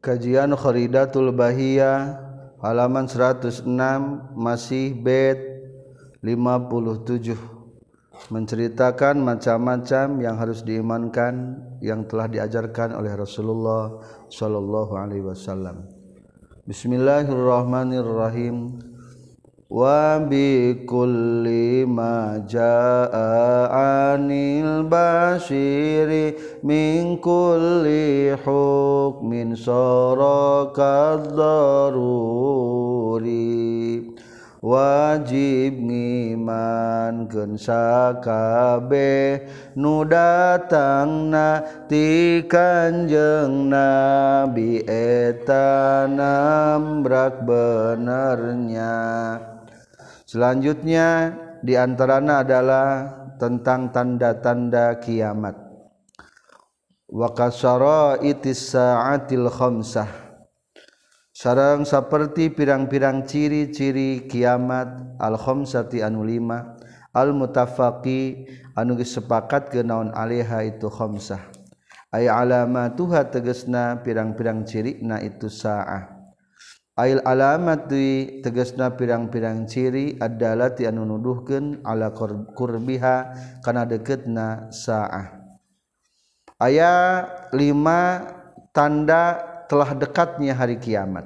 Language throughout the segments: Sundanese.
Kajian Kharidatul Bahia halaman 106 masih bed 57 menceritakan macam-macam yang harus diimankan yang telah diajarkan oleh Rasulullah sallallahu alaihi wasallam. Bismillahirrahmanirrahim. wa bi kulli ma jaa anil basiri min kulli hukmin saraka daruri wajib ngiman gensakabe nu datang na ti kanjeng nabi eta nambrak benernya Selanjutnya diantaranya adalah tentang tanda-tanda kiamat. Wa kasyara'itis sa'atil khamsah. Sarang seperti pirang-pirang ciri-ciri kiamat al-khamsati anu lima al-mutafaqi anu sepakat ke naon alaiha itu khamsah. Ay alamatuha tegesna pirang-pirang ciri na itu sa'ah Ail alamat di tegesna pirang-pirang ciri adalah ti anu nuduhkeun ala qurbiha kana deketna saah. Aya lima tanda telah dekatnya hari kiamat.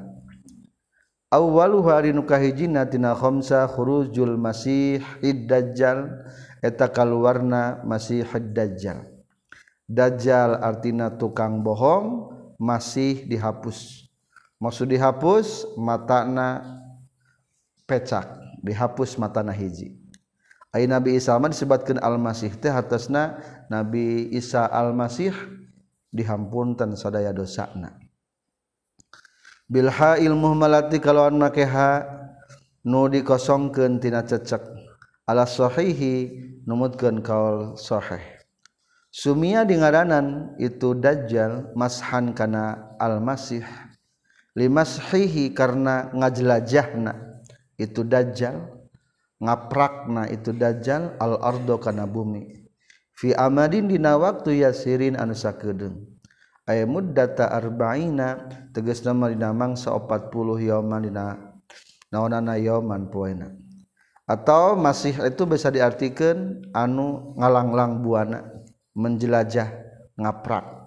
Awwalu hari nukahijina tina khamsa khurujul masih dajjal eta kaluarna masih dajjal. Dajjal artina tukang bohong masih dihapus. maksud dihapus matana pecak dihapus matana hiji Ayat Nabi Isa mah disebutkan Al-Masih teh hartosna Nabi Isa Al-Masih dihampunten sadaya dosana. Bilha ilmu malati kalawan makeha nu dikosongkeun tina cecek ala sahihi numutkeun kaul sahih. Sumia dingaranan itu dajjal mashan kana Al-Masih limashihi karena ngajelajahna itu dajjal. Ngaprakna itu dajjal. Al ardo kana bumi. Fi amadin dina waktu yasirin anu sakedeung. Aya muddata arba'ina tegasna dina mangsa 40 yauman dina naonana yauman poena. Atau masih itu bisa diartikan anu ngalanglang buana menjelajah ngaprak.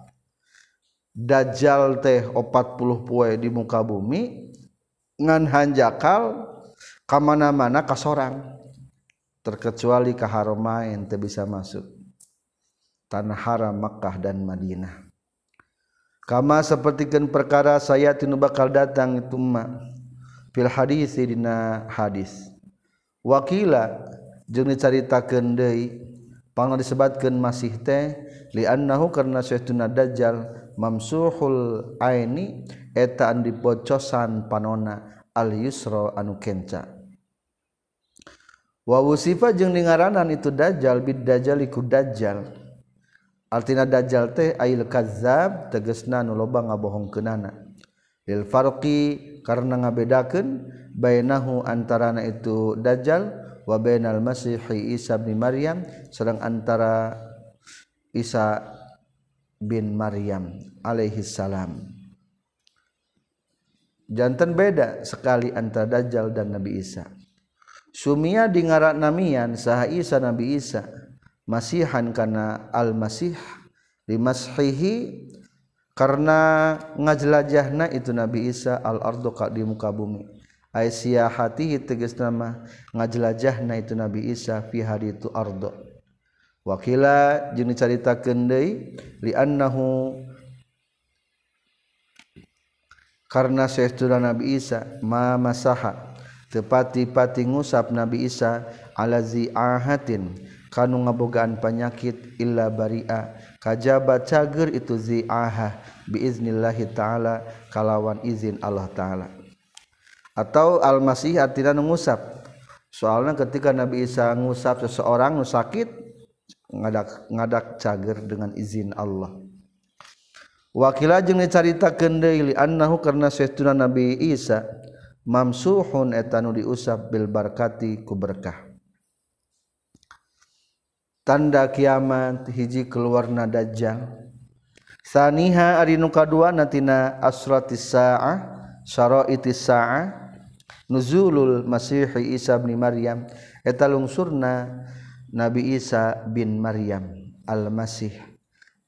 Dajjal teh 40 poe di muka bumi ngan hanjakal kamana-mana kasorang terkecuali ke haramain teu bisa masuk. Tanah haram Makkah dan Madinah. Kama sapertikeun perkara saya tinu bakal datang itu ma fil hadis dina hadis. Wakila jeung dicaritakeun deui pangna disebutkeun masih teh li annahu karna syaituna dajjal mamsuhul aini eta an dipocosan panona al yusra anu kenca. Wa wusifa jeung dingaranan itu dajjal bid dajjal iku dajjal. Artina dajjal teh ail kazzab tegasna nu loba ngabohongkeunana. Lil farqi karena ngabedakeun bainahu antarana itu dajjal wa bainal masihi isa bin maryam sareng antara isa bin Maryam alaihi salam. Jantan beda sekali antara dajjal dan Nabi Isa. Sumia di ngaran namian saha Isa Nabi Isa masihan kana al-masih limashihi karena ngajelajahna itu Nabi Isa al-ardu di muka bumi. Ay siyahatihi tegas nama ngajelajahna itu Nabi Isa fi hari itu ardo wakila jeung dicaritakeun deui li annahu karena saestuna Nabi Isa ma masaha tepati-pati ngusap Nabi Isa ala zi'ahatin kanu ngabogaan penyakit illa baria kajaba cager itu zi'aha biiznillahi ta'ala kalawan izin Allah ta'ala. Atau al-masih artinya ngusap soalnya ketika Nabi Isa ngusap seseorang sakit ngadak ngadak cager dengan izin Allah. Wakila jeung dicaritakeun deui li annahu karna saestuna Nabi Isa mamsuhun etanu diusap bil barkati ku berkah. Tanda kiamat hiji keluar dajjal saniha ari nu kadua natina asratis saah syara'itis saah nuzulul masih Isa bin Maryam eta lungsurna Nabi Isa bin Maryam Al-Masih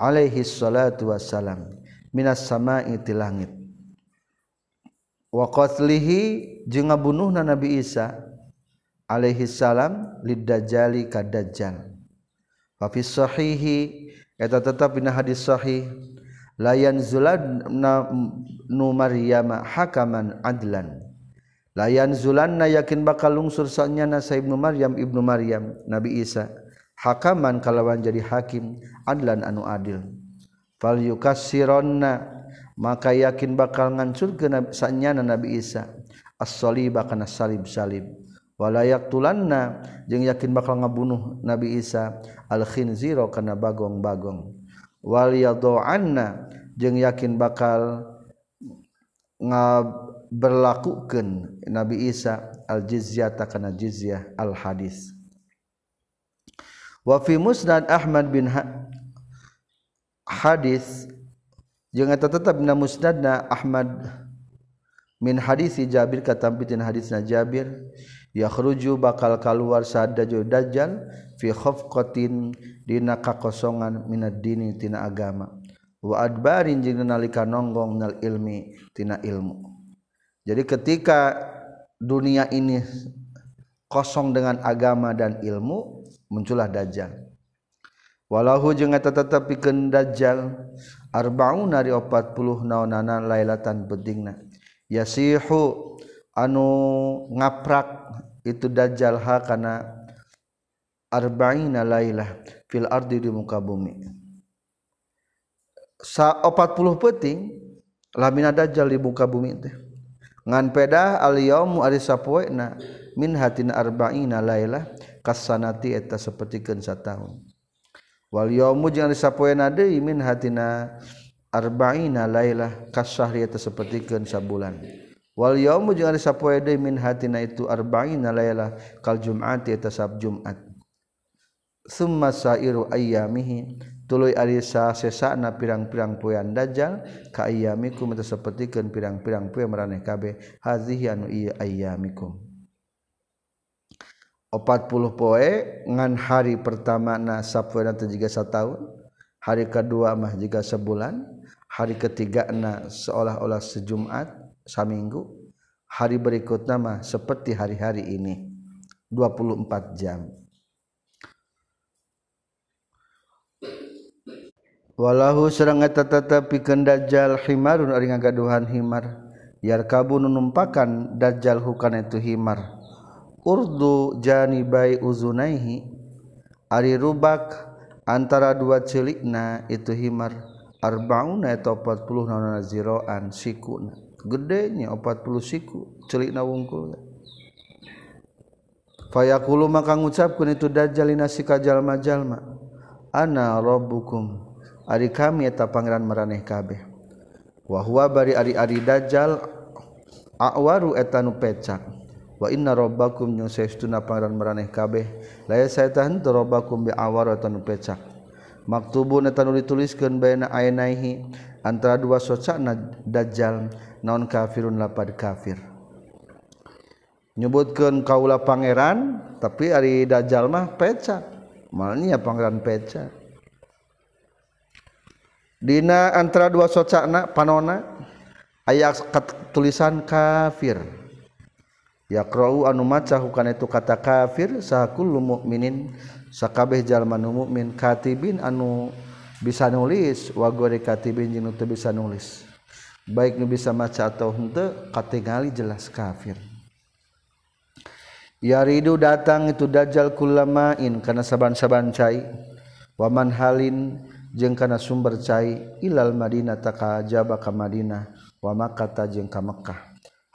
alaihi salatu wassalam minas sama'i ti langit. Wa qatlihi jeung ngabunuhna Nabi Isa alaihi salam lid dajjali ka dajjal. Wa fi sahihi eta tetep dina hadis sahih layan zulad nu maryama hakaman adlan. layan zulanna yakin bakal lungsur sanya nasa Ibnu Maryam Ibnu Maryam Nabi Isa. Hakaman kalawan jadi hakim adlan anu adil. Fal yukassironna maka yakin bakal ngancur ke sanyana Nabi Isa. As-salib kana salib salib walayak tulanna jeung yakin bakal ngabunuh Nabi Isa. Al-khinzira kana bagong-bagong. Wal yadu'anna jeung yakin bakal ngab ngaberlakukeun Nabi Isa al jizyata kana jizyah al hadis wa fi musnad Ahmad bin ha hadis jeung eta tetep dina musnadna Ahmad min hadisi Jabir katampitin hadisna Jabir yakhruju bakal kaluar saat dajjal dajjal fi khafqatin dina kakosongan minad dini tina agama. Wa adbarin jeung nalika nonggong nal ilmi tina ilmu jadi ketika dunia ini kosong dengan agama dan ilmu muncullah dajjal. Walahu jeung eta tetep pikeun dajjal arbaun dari 40 naonana lailatan bedingna yasihu anu ngaprak itu dajjal ha kana arba'ina lailah fil ardi di muka bumi. Sa 40 peting lamina dajjal di muka bumi teh ngan peda al yaumu ari sapoena min hatina arba'ina lailah kasanati eta sapertikeun sataun. Wal yaumu jeung ari sapoena deui min hatina arba'ina lailah kasahri eta sapertikeun sabulan. Wal yaumu jeung ari sapoe deui min hatina itu arba'ina lailah kal jum'ati eta sab jum'at summa sa'iru ayyamihi tuluy ari sasesana pirang-pirang poean dajjal ka ayyamikum eta sapertikeun pirang-pirang poe maraneh kabeh. Hazihi anu ieu ayyamikum. 40 poe ngan hari pertama na sapoeuna teh jiga sataun hari kedua mah jiga sebulan hari ketiga na seolah-olah sejumat saminggu hari berikutnya mah seperti hari-hari ini 24 jam walahu serang eta tetapi dajjal himarun ari ngagaduhan himar. Yar kabu numpakan dajjal hukana itu himar. Urdu janibai uzunaihi ari rubak antara dua celikna itu himar. Arbauna atau 40 nauna ziroan siku gedenya 40 siku celikna wungkul fayaqulu maka ngucapkeun itu dajjal nasika jalma-jalma ana rabbukum ari kami eta pangeran meraneh kabeh. Wahwa bari ari-ari dajjal awaru eta nu pecak wa inna rabbakum jeung saestuna pangeran meraneh kabeh. La sayatan rabbakum bi awaru eta nu pecak maktubun eta nu dituliskeun baina ainaihi antara dua socakna dajjal naon kafirun lapad kafir. Nyebutkan kaula pangeran tapi ari dajjal mah pecak malnya pangeran pecak Dina antara dua socana panona ayat tulisan kafir. Yaqra'u anu maca hukana itu kata kafir sakullu mukminin sakabeh jalma mukmin katibin anu bisa nulis wa gore katibin jeung teu bisa nulis. Baik nu bisa maca atau henteu katingali jelas kafir. Yaridu datang itu dajjal kulamain kana saban-saban cai waman halin Jeng kana sumber cai ilal Madinah taka jaba ka Madinah wa makata jeung ka Mekkah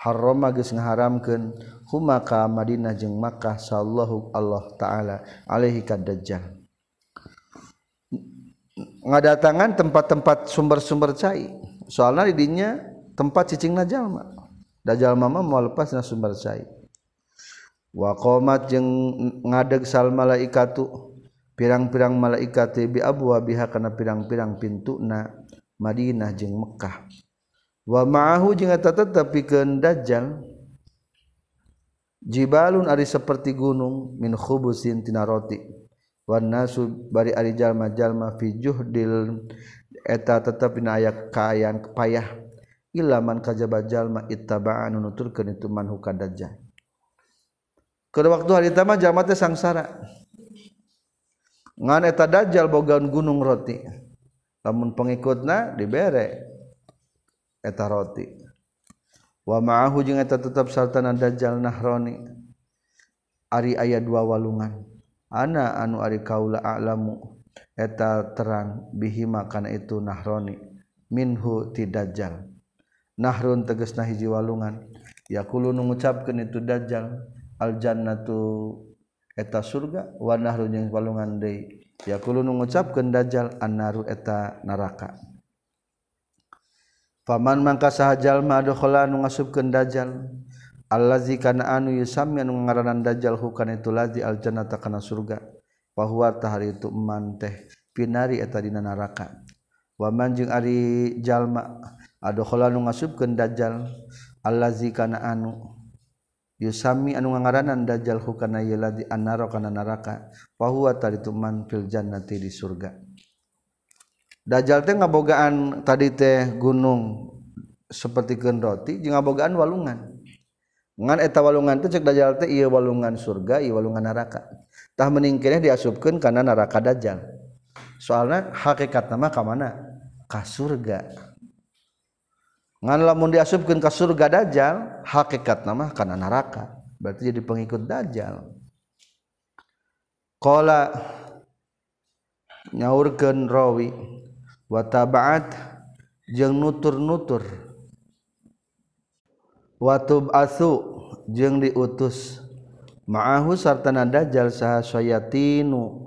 harrama geus ngaharamkeun huma ka Madinah jeng Makkah sallallahu Allah taala alaihi kad dajjal. Ngadatangan tempat-tempat sumber-sumber cai. Soalnya didinya tempat cicingna jalma. Dajal mama mau lepas na sumber cai. Wa qomat jeung ngadeg sal malaikatu. pirang-pirang malaikat bi abwa biha kana pirang-pirang pintuna Madinah jeung Mekkah. Wa ma'ahu jeung eta tetep pikeun dajjal jibalun ari saperti gunung min khubusin tina roti. Wan nasu bari ari jalma-jalma fi juhdil eta tetep dina aya kaayaan kepayah ilaman kajaba jalma ittaba'an nuturkeun itu man hukadajjal kada waktu hari tama jalma teh sangsara. ngan eta dajjal bogaan gunung roti. Lamun pengikutna dibere eta roti. Wa ma'ahu jeung eta tetep sartana dajjal nahroni. Ari aya dua walungan. Ana anu ari kaula a'lamu. Eta terang bihima kana itu nahroni. Minhu ti dajjal. Nahrun tegasna hiji walungan. Yaqulu nu ngucapkeun itu dajjal. Al jannatu eta surga Wanaru yang palungan yaqulu nu ngucapkeun dajjal annaru eta neraka. Paman mangka saha jalma adkhala nu ngasupkeun dajjal allazi kana anu yusami anu ngaranan dajjal hukana itu lazi aljannata kana surga bahwa tahari itu man teh pinari eta dina neraka. Wa man jeung ari jalma adkhala nu ngasupkeun dajjal allazi kana anu Yusami anu ngaranan dajjal hukana yeula di annaro kana neraka pahuwa tadi tuman fil jannati di surga. Dajjal teh ngabogaan tadi teh gunung seperti roti jeung ngabogaan walungan. Ngan eta walungan teh cek dajjal teh ieu walungan surga ieu walungan neraka tah meningkirnya diasupkeun kana neraka dajjal. Soalna hakikatna mah ka mana? Ka surga. ngan lamun diasupkeun ka surga dajjal hakikat nama kana neraka. Berarti jadi pengikut dajjal. Qala nyaurkeun rawi wa tabaat jeung nutur-nutur. Wa asu jeung diutus. Ma'ahu sartana dajjal saha sayatinu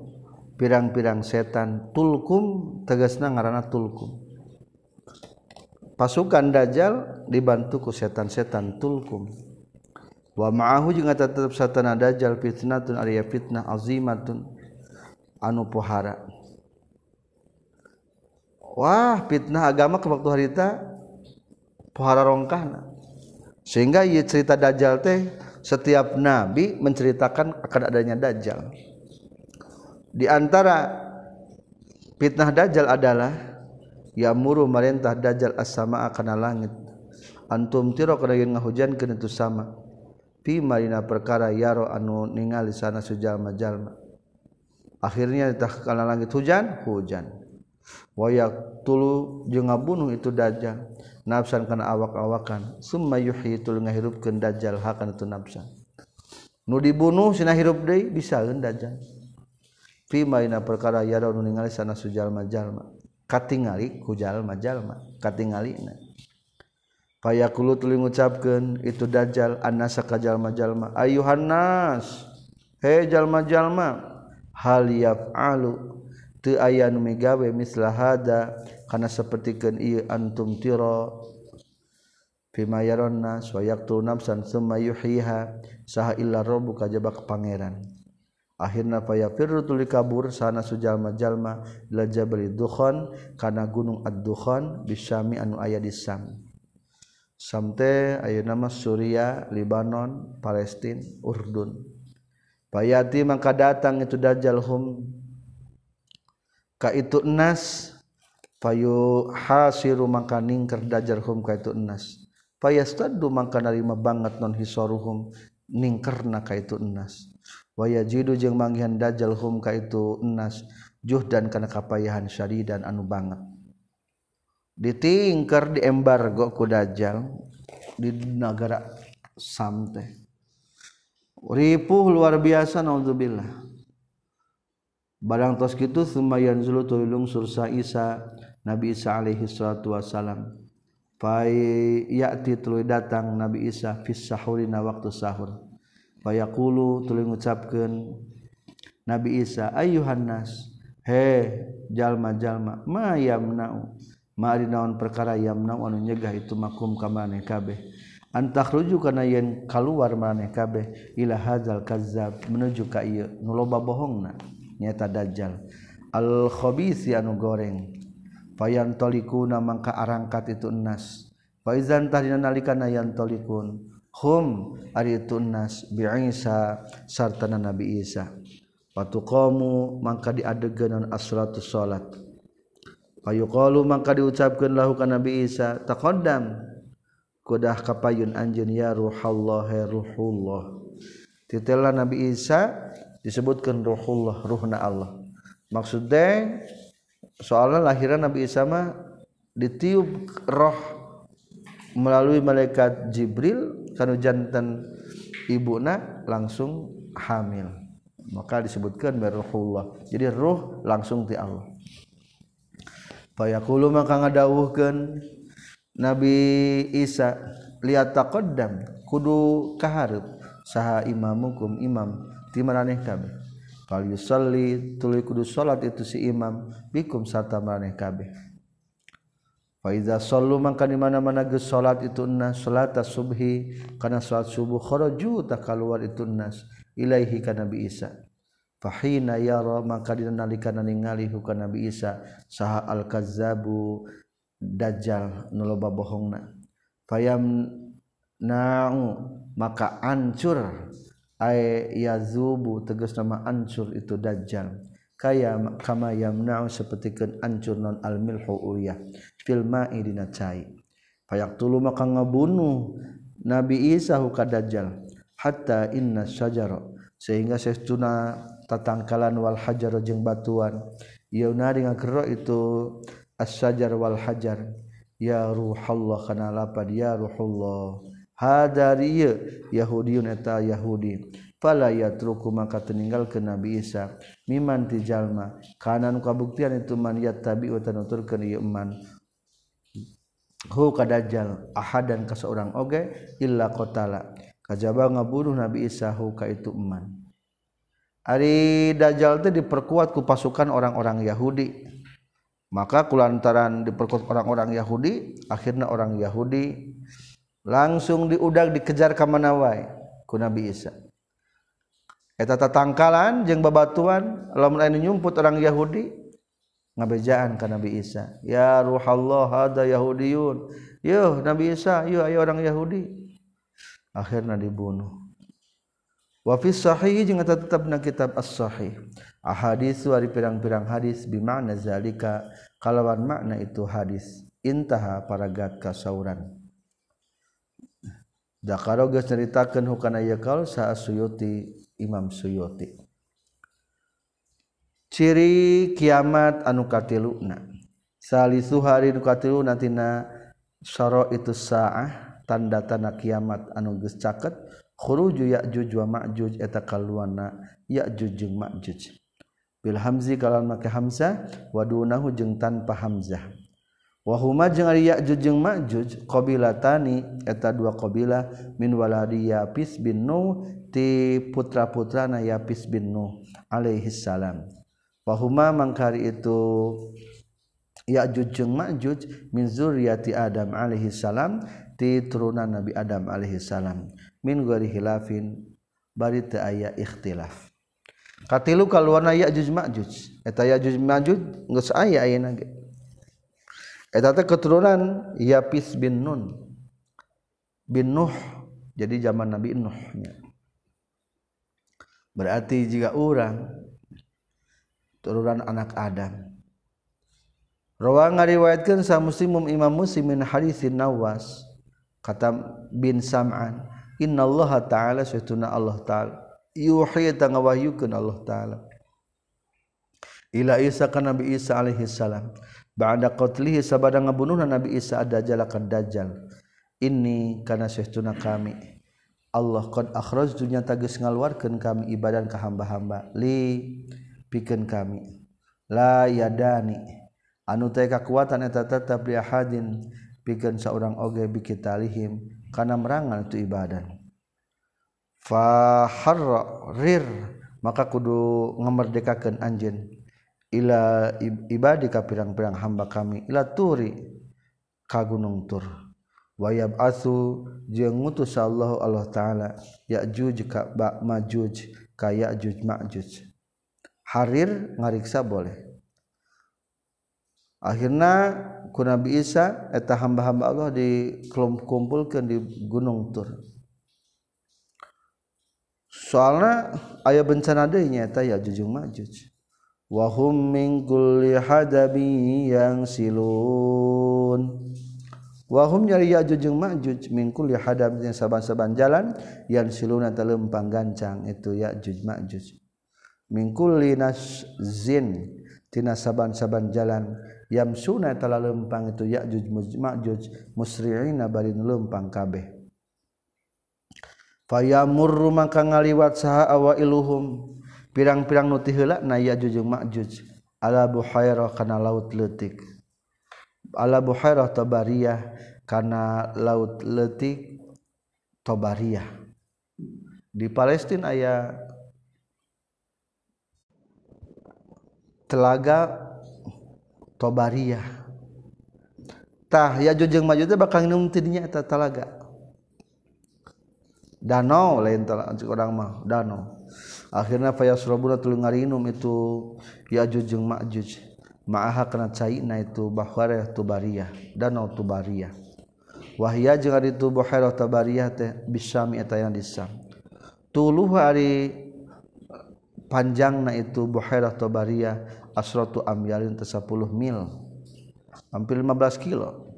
pirang-pirang setan tulkum tegasna ngaranna tulkum. Pasukan dajjal dibantu ku setan-setan tulkum. Wa ma'ahu jeung tetep satana dajjal fitnatun ariya fitnah azimatun anu pohara. Wah fitnah agama ke waktu harita pohara rongkahna. Sehingga ia cerita dajjal teh setiap nabi menceritakan akan adanya dajjal. Di antara fitnah dajjal adalah ya muru merintah dajjal as-samaa kana langit. Antum tiro kada yeun ngahujankeun itu sama. Fi marina perkara yaro anu ningali sana sujalma jalma. Akhirnya ditah kana langit hujan hujan. Wayak tulu jeung ngabunuh itu dajjal. Nafsan kana awak-awakan. Summa yuhyitul ngahirupkeun dajjal hakan itu nafsan. Nu dibunuh sina hirup deui bisaeun dajjal. Fi marina perkara yaro anu ningali sana sujalma jalma. katingali kujal majalma katingali na. Payakulu tuli ngucapkeun itu dajjal annasa kajal majalma ayuhan nas he jalma jalma hal yaf'alu teu aya nu migawe misla hada kana sapertikeun ieu antum tiro. Bima yaronna wa nafsan summa yuhiha saha illa rabbuka jabak pangeran. akhirnya paya firru tuli kabur sana sujalma jalma la jabal dukhon kana gunung ad-dukhon bisyami anu aya di sam. Samte aya nama Suria libanon Palestina Urdun. Payati maka datang itu dajjal hum. Ka itu nas payu hasiru maka ningker dajjal hum ka itu nas. Payastadu maka narima banget non hisaruhum ningkerna ka itu nas. Waya jidu jeung manggihan dajjal hum ka itu enas juhdan kana kapayahan syadidan anu banget. Ditingker di embargo ku dajjal di negara Sam teh. Ripuh luar biasa naudzubillah barang tos kitu sumayan zulu tulung sursa Isa Nabi Isa alaihi salatu wasalam fa ya'ti tuluy datang Nabi Isa fis sahurina waktu sahur payakulu tuling ngucapkan Nabi Isa ayuhannas he jalma jalma ma yamnau? Ma ari naon perkara yamnau anu nyegah itu makum ka maneh kabeh. Antakhruju kana yen kaluar maneh kabeh ila hadzal kazzab menuju ka ieu. Nu loba bohongna nyata dajjal. Al khabisi anu goreng. Fayantalikuna mangka arangkat itu enas faizan tahdina nalikana yantalikun. Hum ari itu enas bi Isa sartana Nabi Isa. Patu kamu mangka diadeganan as-salatu salat. Fayuqalu mangka diucapkeun lahu ka Nabi Isa taqaddam. Kudah kapayun anjeun ya ruhallah ya ruhullah. Titelah Nabi Isa disebutkan ruhullah ruhna Allah. Maksudnya soalnya lahiran Nabi Isa mah ditiup roh melalui malaikat Jibril kanu jantan ibuna langsung hamil. Maka disebutkan beruhullah jadi ruh langsung ti Allah. Fayaqulu maka ngadawuhkeun Nabi Isa lihat taqaddam kudu kaharep saha imamukum imam ti maraneh kabeh? Fal yusalli tuluy kudu salat itu si imam bikum sarta maraneh kabeh Faiza sallu mangka di mana-mana geus salat itu nas salat subhi kana salat subuh kharaju tak keluar itu nas ilaihi ka Nabi Isa. Fahina yara mangka dina nalika ningali ka Nabi Isa saha al kazzabu dajjal nu loba bohongna. Fayam na'u maka ancur ay yazubu tegas nama ancur itu dajjal kaya kama yamna'u seperti ancur non al milhu uyah filma dina cai. Payak tulu maka ngabunuh. Nabi Isa ka dajjal. Hatta inna syajara sehingga sesuna tatangkalan wal hajar jeung batuan. Yeuna dengan kero itu as-sajar wal hajar. Ya ruhallah kana lapad ya ruhullah. Hadari yahudiun eta yahudi. Fala yatruku maka teninggal ke Nabi Isa. Miman tijalma kanan kabuktian itu man yattabi wa tanuturkeun ieu man. hu kadajjal ahadan ka seorang oge illa qatala. Kajaba ngabunuh nabi Isa hu ka itu eman. Ari dajjal teh diperkuat ku pasukan orang-orang Yahudi. Maka kulantaran diperkuat orang-orang Yahudi akhirnya orang Yahudi langsung diudak dikejar ka mana wae ku nabi Isa. Eta tatangkalan jeung babatuan lamun aya nyumput orang Yahudi ngabejaan ka Nabi Isa. Ya ruhallah ada Yahudiyun. Yuh Nabi Isa yuh ayo orang Yahudi. Akhirnya dibunuh. Wa fi sahih jeung eta tetepna kitab as-sahih. Ahadis ari pirang-pirang hadis bimana zalika. Kalawan makna itu hadis. Intaha paragat kasauran. Dakaro geus nyaritakeun hukana yakal sa Suyuti Imam Suyuti. ciri kiamat anu katiluna salisu hari nukatilu nantina syara itu saah tanda-tanda kiamat anu geus caket khuruju ya'juj wa ma'juj eta kaluana ya'juj jeung ma'juj. Bil hamzi kalawan make hamzah wa dunahu jeung tanpa hamzah. Wa huma jeung ari ya'juj jeung ma'juj qabilatani eta dua qabilah min waladi Yapis bin Nuh ti putra-putrana Yapis bin Nuh alaihi salam. Wahuma mangkari itu Ya'juj jeung Ma'juj min zurriyati Adam alaihi salam ti turunan Nabi Adam alaihi salam min ghairi hilafin bari teu aya ikhtilaf. Katilu kaluarna Ya'juj Ma'juj. Eta Ya'juj Ma'juj geus aya ayeuna ge. Eta teh keturunan Yapis bin Nun bin Nuh. Jadi zaman Nabi Nuhnya. Berarti jika orang turunan anak Adam. Rawa ngariwayatkeun sa Muslim Imam Muslim min hadisin Nawas kata bin Sam'an innallaha ta'ala saytuna Allah ta'ala yuhiwahyukan Allah ta'ala. Ila Isa kan Nabi Isa alaihissalam Ba'da qatlihi sabada ngabunuhna Nabi Isa ad-dajjal akan dajjal. Ini kana syaituna kami. Allah qad akhrajtu nyata geus ngaluarkeun kami ibadah ka hamba-hamba. Li pikeun kami. La yadani. Anu teh kakuatan eta tetep li ahadin pikeun saurang oge bikitalihim kana merangan itu ibadah faharrir maka kudu ngamerdekakeun anjeun. Ila ibadika pirang-pirang hamba kami. Ila turi ka gunung tur. Wa yab'atsu jeung ngutus Allah Allah taala ya'juj ka majuj ka ya'juj ma'juj harir ngariksa boleh. Akhirnya ku Nabi Isa eta hamba-hamba Allah di kumpulkan di Gunung Tur. Soalnya ayah bencana dehnya eta ya jujung majuj wahum min kulli hadabi yang silun. Wahum nyari ya jujung majuj min kulli hadab yang saban-saban jalan yang silun eta lempang gancang itu ya juj majuj min kulli zin tina saban-saban jalan. Yam sunna tala lempang itu ya juj majuj musri'ina barin lempang kabeh. Fayamurru maka ngaliwat saha awailuhum pirang-pirang nuti heula na ya juj majuj. Ala buhairah kana laut letik ala buhairah tabariyah kana laut letik tabariyah di Palestina aya telaga tobariyah-tah ya jujeng maju bakal minum tidinya telaga. Danau lain orang mah danau akhirnya fayasrabuna tuluy ngarinum itu ya jujeng majuj ma'aha kana caina itu bahwareh tubariyah danau tubariyah wahya jeung ari itu buhairah tubariyah teh bisami eta yang di Sam tuluh panjang na itu Buhairah Tobariah asratu amyalin tersapuluh mil. Hampir 15 kilo.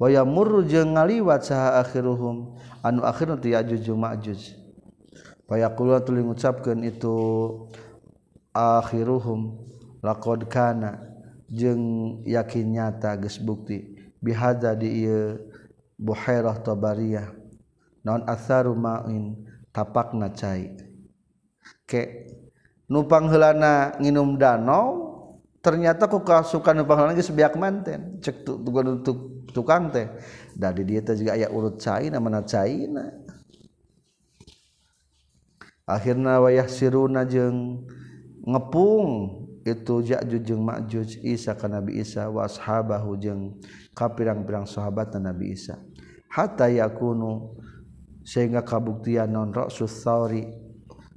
Wa yamurru jeung ngaliwat saha akhiruhum anu akhirna teu yajuj ma'juj. Fayaqulu tuluy ngucapkeun itu akhiruhum laqad kana jeung yakin nyata geus bukti. Bihadza di ieu buhairah tabariyah non atharu ma'in tapakna cai. ke nupang helana nginum danau ternyata ku kasukan nupang helana geus beak manten cek tukang tukang teh. Dari dia teh juga aya urut caina mana caina. Akhirna wayah siruna jeung ngepung. Itu Ja'juj jeung Ma'juj Isa ka Nabi Isa wa ashabahu jeung kapirang-pirang sahabat Nabi Isa. Hatta yakunu sehingga kabuktian non ra'sus sauri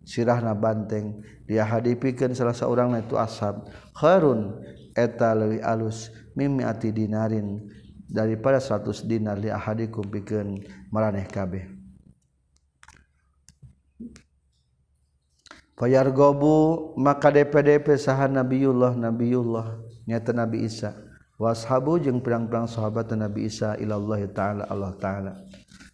sirahna banteng dia hadipikan salah seorang itu ashab Harun eta lewi alus mimi ati dinarin daripada 100 dinar li ahadikum pikeun maraneh kabeh. Fayar gobu maka DPDP saha Nabiullah Nabiullah nyata Nabi Isa. Washabu jeung pirang-pirang sahabat Nabi Isa ilallahi taala Allah taala.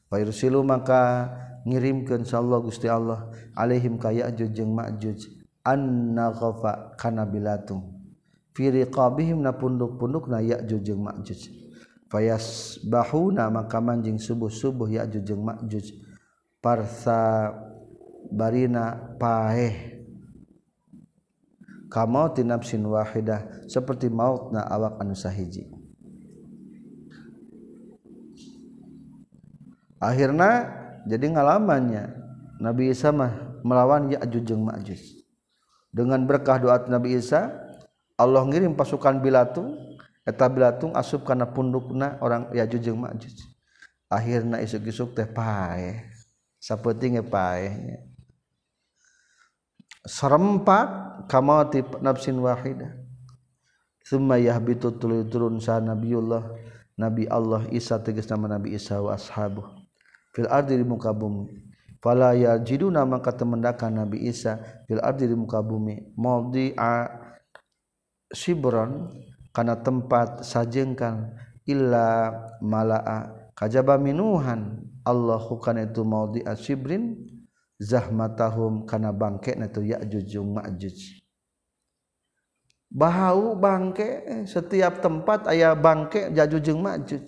Fayursilu maka ngirimkeun sallallahu Gusti Allah alaihim kaya jujeng majuj. Anna khafa kana bilatung fi riqabihim na punduk-punduk na ya jujeng majuj. Fayas bahuna maka manjing subuh-subuh ya jujeng majuj. Parsa barina paeh. Kamauti nafsin wahidah seperti mautna awak anu sahiji. Akhirnya jadi ngalamannya Nabi Isa mah melawan Ya'juj jeung Ma'juj. Dengan berkah doa Nabi Isa Allah ngirim pasukan bilatung eta bilatung asup kana pundukna orang Ya'juj jeung Ma'juj. Akhirna isuk-isuk teh pae sapenting pae serempak kamati nafsin wahidah. Summa yahbitu turun sa Nabiullah Nabi Allah Isa tegas nama Nabi Isa wa ashabuh fil ardi di muka bumi. Fala yajiduna maka temendakan Nabi Isa fil ardi di muka bumi. Maudi'a sibron kana tempat sajengkan illa mala'a. Kajaba minuhan Allahu kana itu maudi'a sibrin zahmatahum kana bangke itu ya'juj ma'juj. Bahau bangke setiap tempat ayah bangke jajuj jeung ma'juj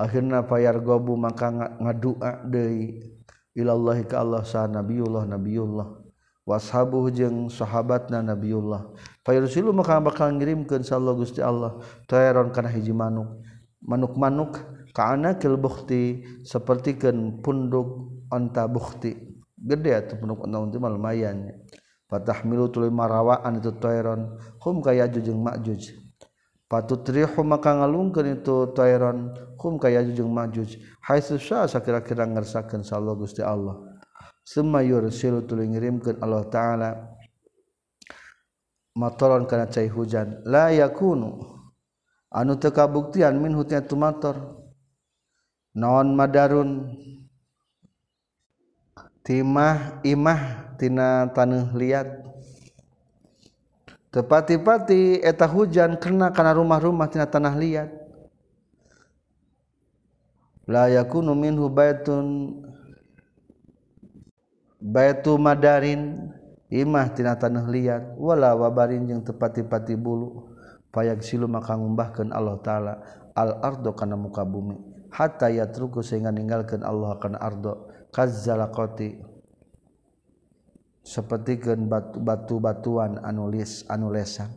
akhirnya payar gobu maka ngadua deui ilallahi ka Allah sa nabiullah nabiullah. Washabuh jeung sahabatna nabiullah. Fayursilu maka bakal ngirimkeun sallallahu Gusti Allah tayron kana hiji manuk manuk-manuk kana kil bukhti sapertikeun punduk onta bukhti gede atuh punduk onta unta lumayan. Fatahmilu tuluy marawaan itu tayron hum kaya jeung majuj. Patutrihu maka ngalungkeun itu tayron kum kaya jujung majuj hai susah kira-kira ngersakan sallallahu gusti Allah. Semua yursilu tuluy ngirimkeun Allah taala. Matoron kana cai hujan. La yakunu. Anu teu kabuktian min hutnya tu mator. Naon madarun? Timah imah tina taneuh liat. Tepati-pati eta hujan karena kana rumah-rumah tina tanah liat. layakunu minhu baitun baitu madarin imah tina tanah liar wala wabarin jeung tepati-pati bulu. Payak silu maka ngumbahkeun Allah taala al ardo kana muka bumi. Hatta yatruku sehingga ninggalkeun Allah kana ardo. Kazzalaqati sapertikeun batu-batuan anu lis anu lesan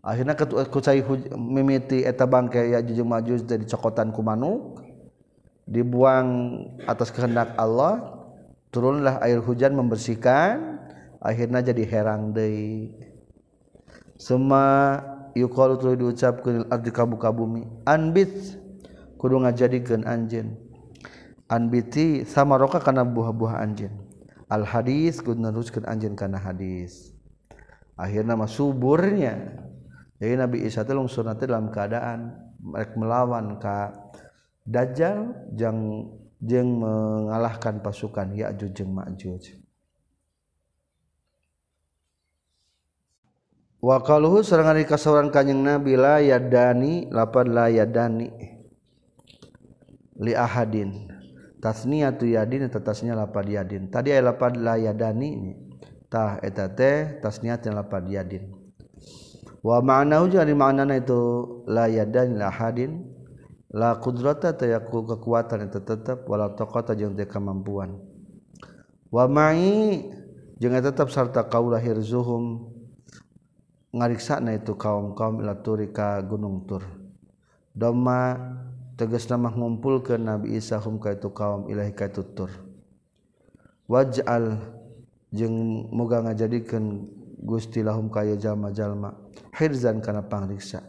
akhirna kucai mimiti eta bangke ya jujur majus dari cokotan ku manuk. dibuang atas kehendak Allah turunlah air hujan membersihkan akhirnya jadi herang deui. Semua yuqalu tuluy diucapkeun ardi kabuka bumi anbit kudu ngajadikeun anjeun. Anbiti sama roka kana buah-buah anjeun. Al hadis kudu neruskeun anjeun kana hadis. Akhirna mah suburnya. Jadi Nabi Isa teh lungsurna dalam keadaan mereka melawan ka Dajjal jang jeng mengalahkan pasukan Ya'juj jeung Ma'juj. Wa qaluhu serangan di kasawaran kanjeng Nabi la yadani lapan la yadani li ahadin. Tasniyatu yadin eta tasnya lapan yadin. Tadi aya lapan la yadani tah eta teh tasniyat lapan yadin. Wa ma'nahu jadi maknana itu la yadani la ahadin. la qudrata tayaku kekuatan itu tetap wala taqata jeung teu kemampuan wa ma'i jeung tetap sarta kaulah hirzuhum ngariksana itu kaum-kaum ila turi ka gunung tur. Doma tegas nama ngumpul ke nabi Isa hum ka itu kaum ilahi ka itu tur. Waj'al jeung moga ngajadikeun Gusti lahum kaya jalma-jalma. Hirzan kana pangriksa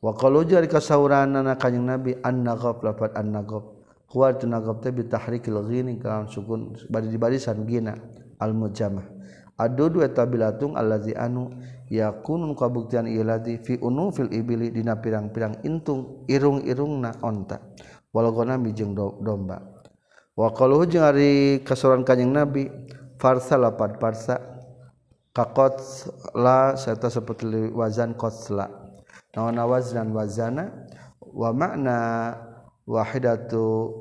wa qalu jari kasana kanjing nabi angob lapat angob kuat nagob teh bitahriqil ghini kalam sukun bari di barisan gina al mujamah adud wa tabilatung allazi anu yakunun kabuktian ilati fi unufil ibili dina pirang-pirang intung irung-irungna onta. Wal ghanami jeung domba. Wa qaluhu jeung ari kasuran kanjing nabi farsa lapat farsa kakot la serta seperti wazan qatla nawana waznan wazana wa makna wahidatu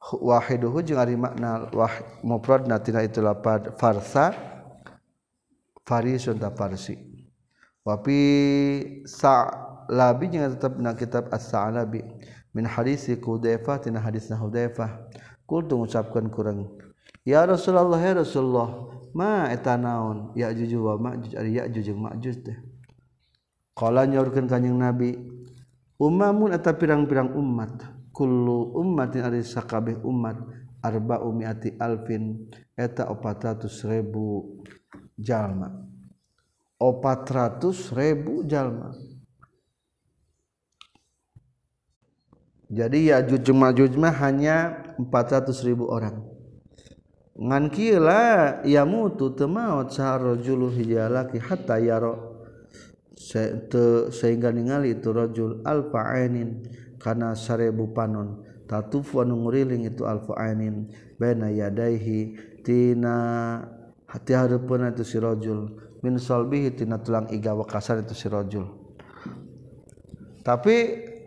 wahiduhu jeung ari makna wah mufradna tina itu lapad farsa farisun ta farsi. Wapi sa labi jangan tetap na kitab as-sa'labi min hadisi Hudzaifah tina hadisna Hudzaifah. Kultu ngucapkeun kurang ya Rasulullah ya Rasulullah ma eta naon? Ya juju wa ma'juj ari ya ma'juj teh qala nyaurkeun kanjing nabi umamun eta pirang-pirang umat kullu ummatin ari sakabeh umat arba'u mi'ati alfin eta 400 ribu jalma. 400.000 jalma. Jadi ya jujujma hanya 400.000 orang. Ngankila ya mutu maut saharrajul hijalaki hatta yaro Se, te, sehingga ningali itu rajul alfa ainin kana sarebu panon. Tatufu anu nguriling itu alfa ainin baina yadaihi tina hati hareupeuna itu si rajul. Min salbihi tina tulang iga wakasar itu si rajul. Tapi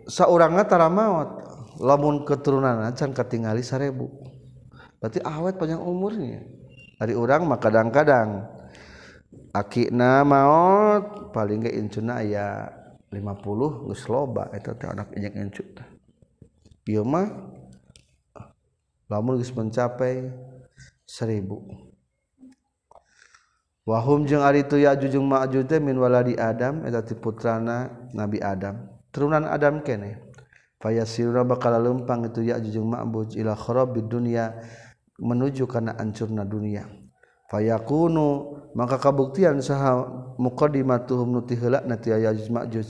saurangna tara maot lamun keturunan can katingali sarebu. Berarti awet panjang umurnya. Dari orang mah kadang-kadang. Akikna maut paling gak incuna ya 50 geus loba eta teh anak injek incut ieu mah lamun geus mencapai seribu Wahum jeung ari itu ya jujung ma'juj teh min waladi Adam eta ti putrana Nabi Adam. Turunan Adam kene. Fayasiruna bakal lempang itu ya jujung ma'buj ila kharabid dunya menuju kana ancurna dunia. fayakunu maka kabuktian saha muqaddimatuhum nuti heula nati ya'juj ma'juj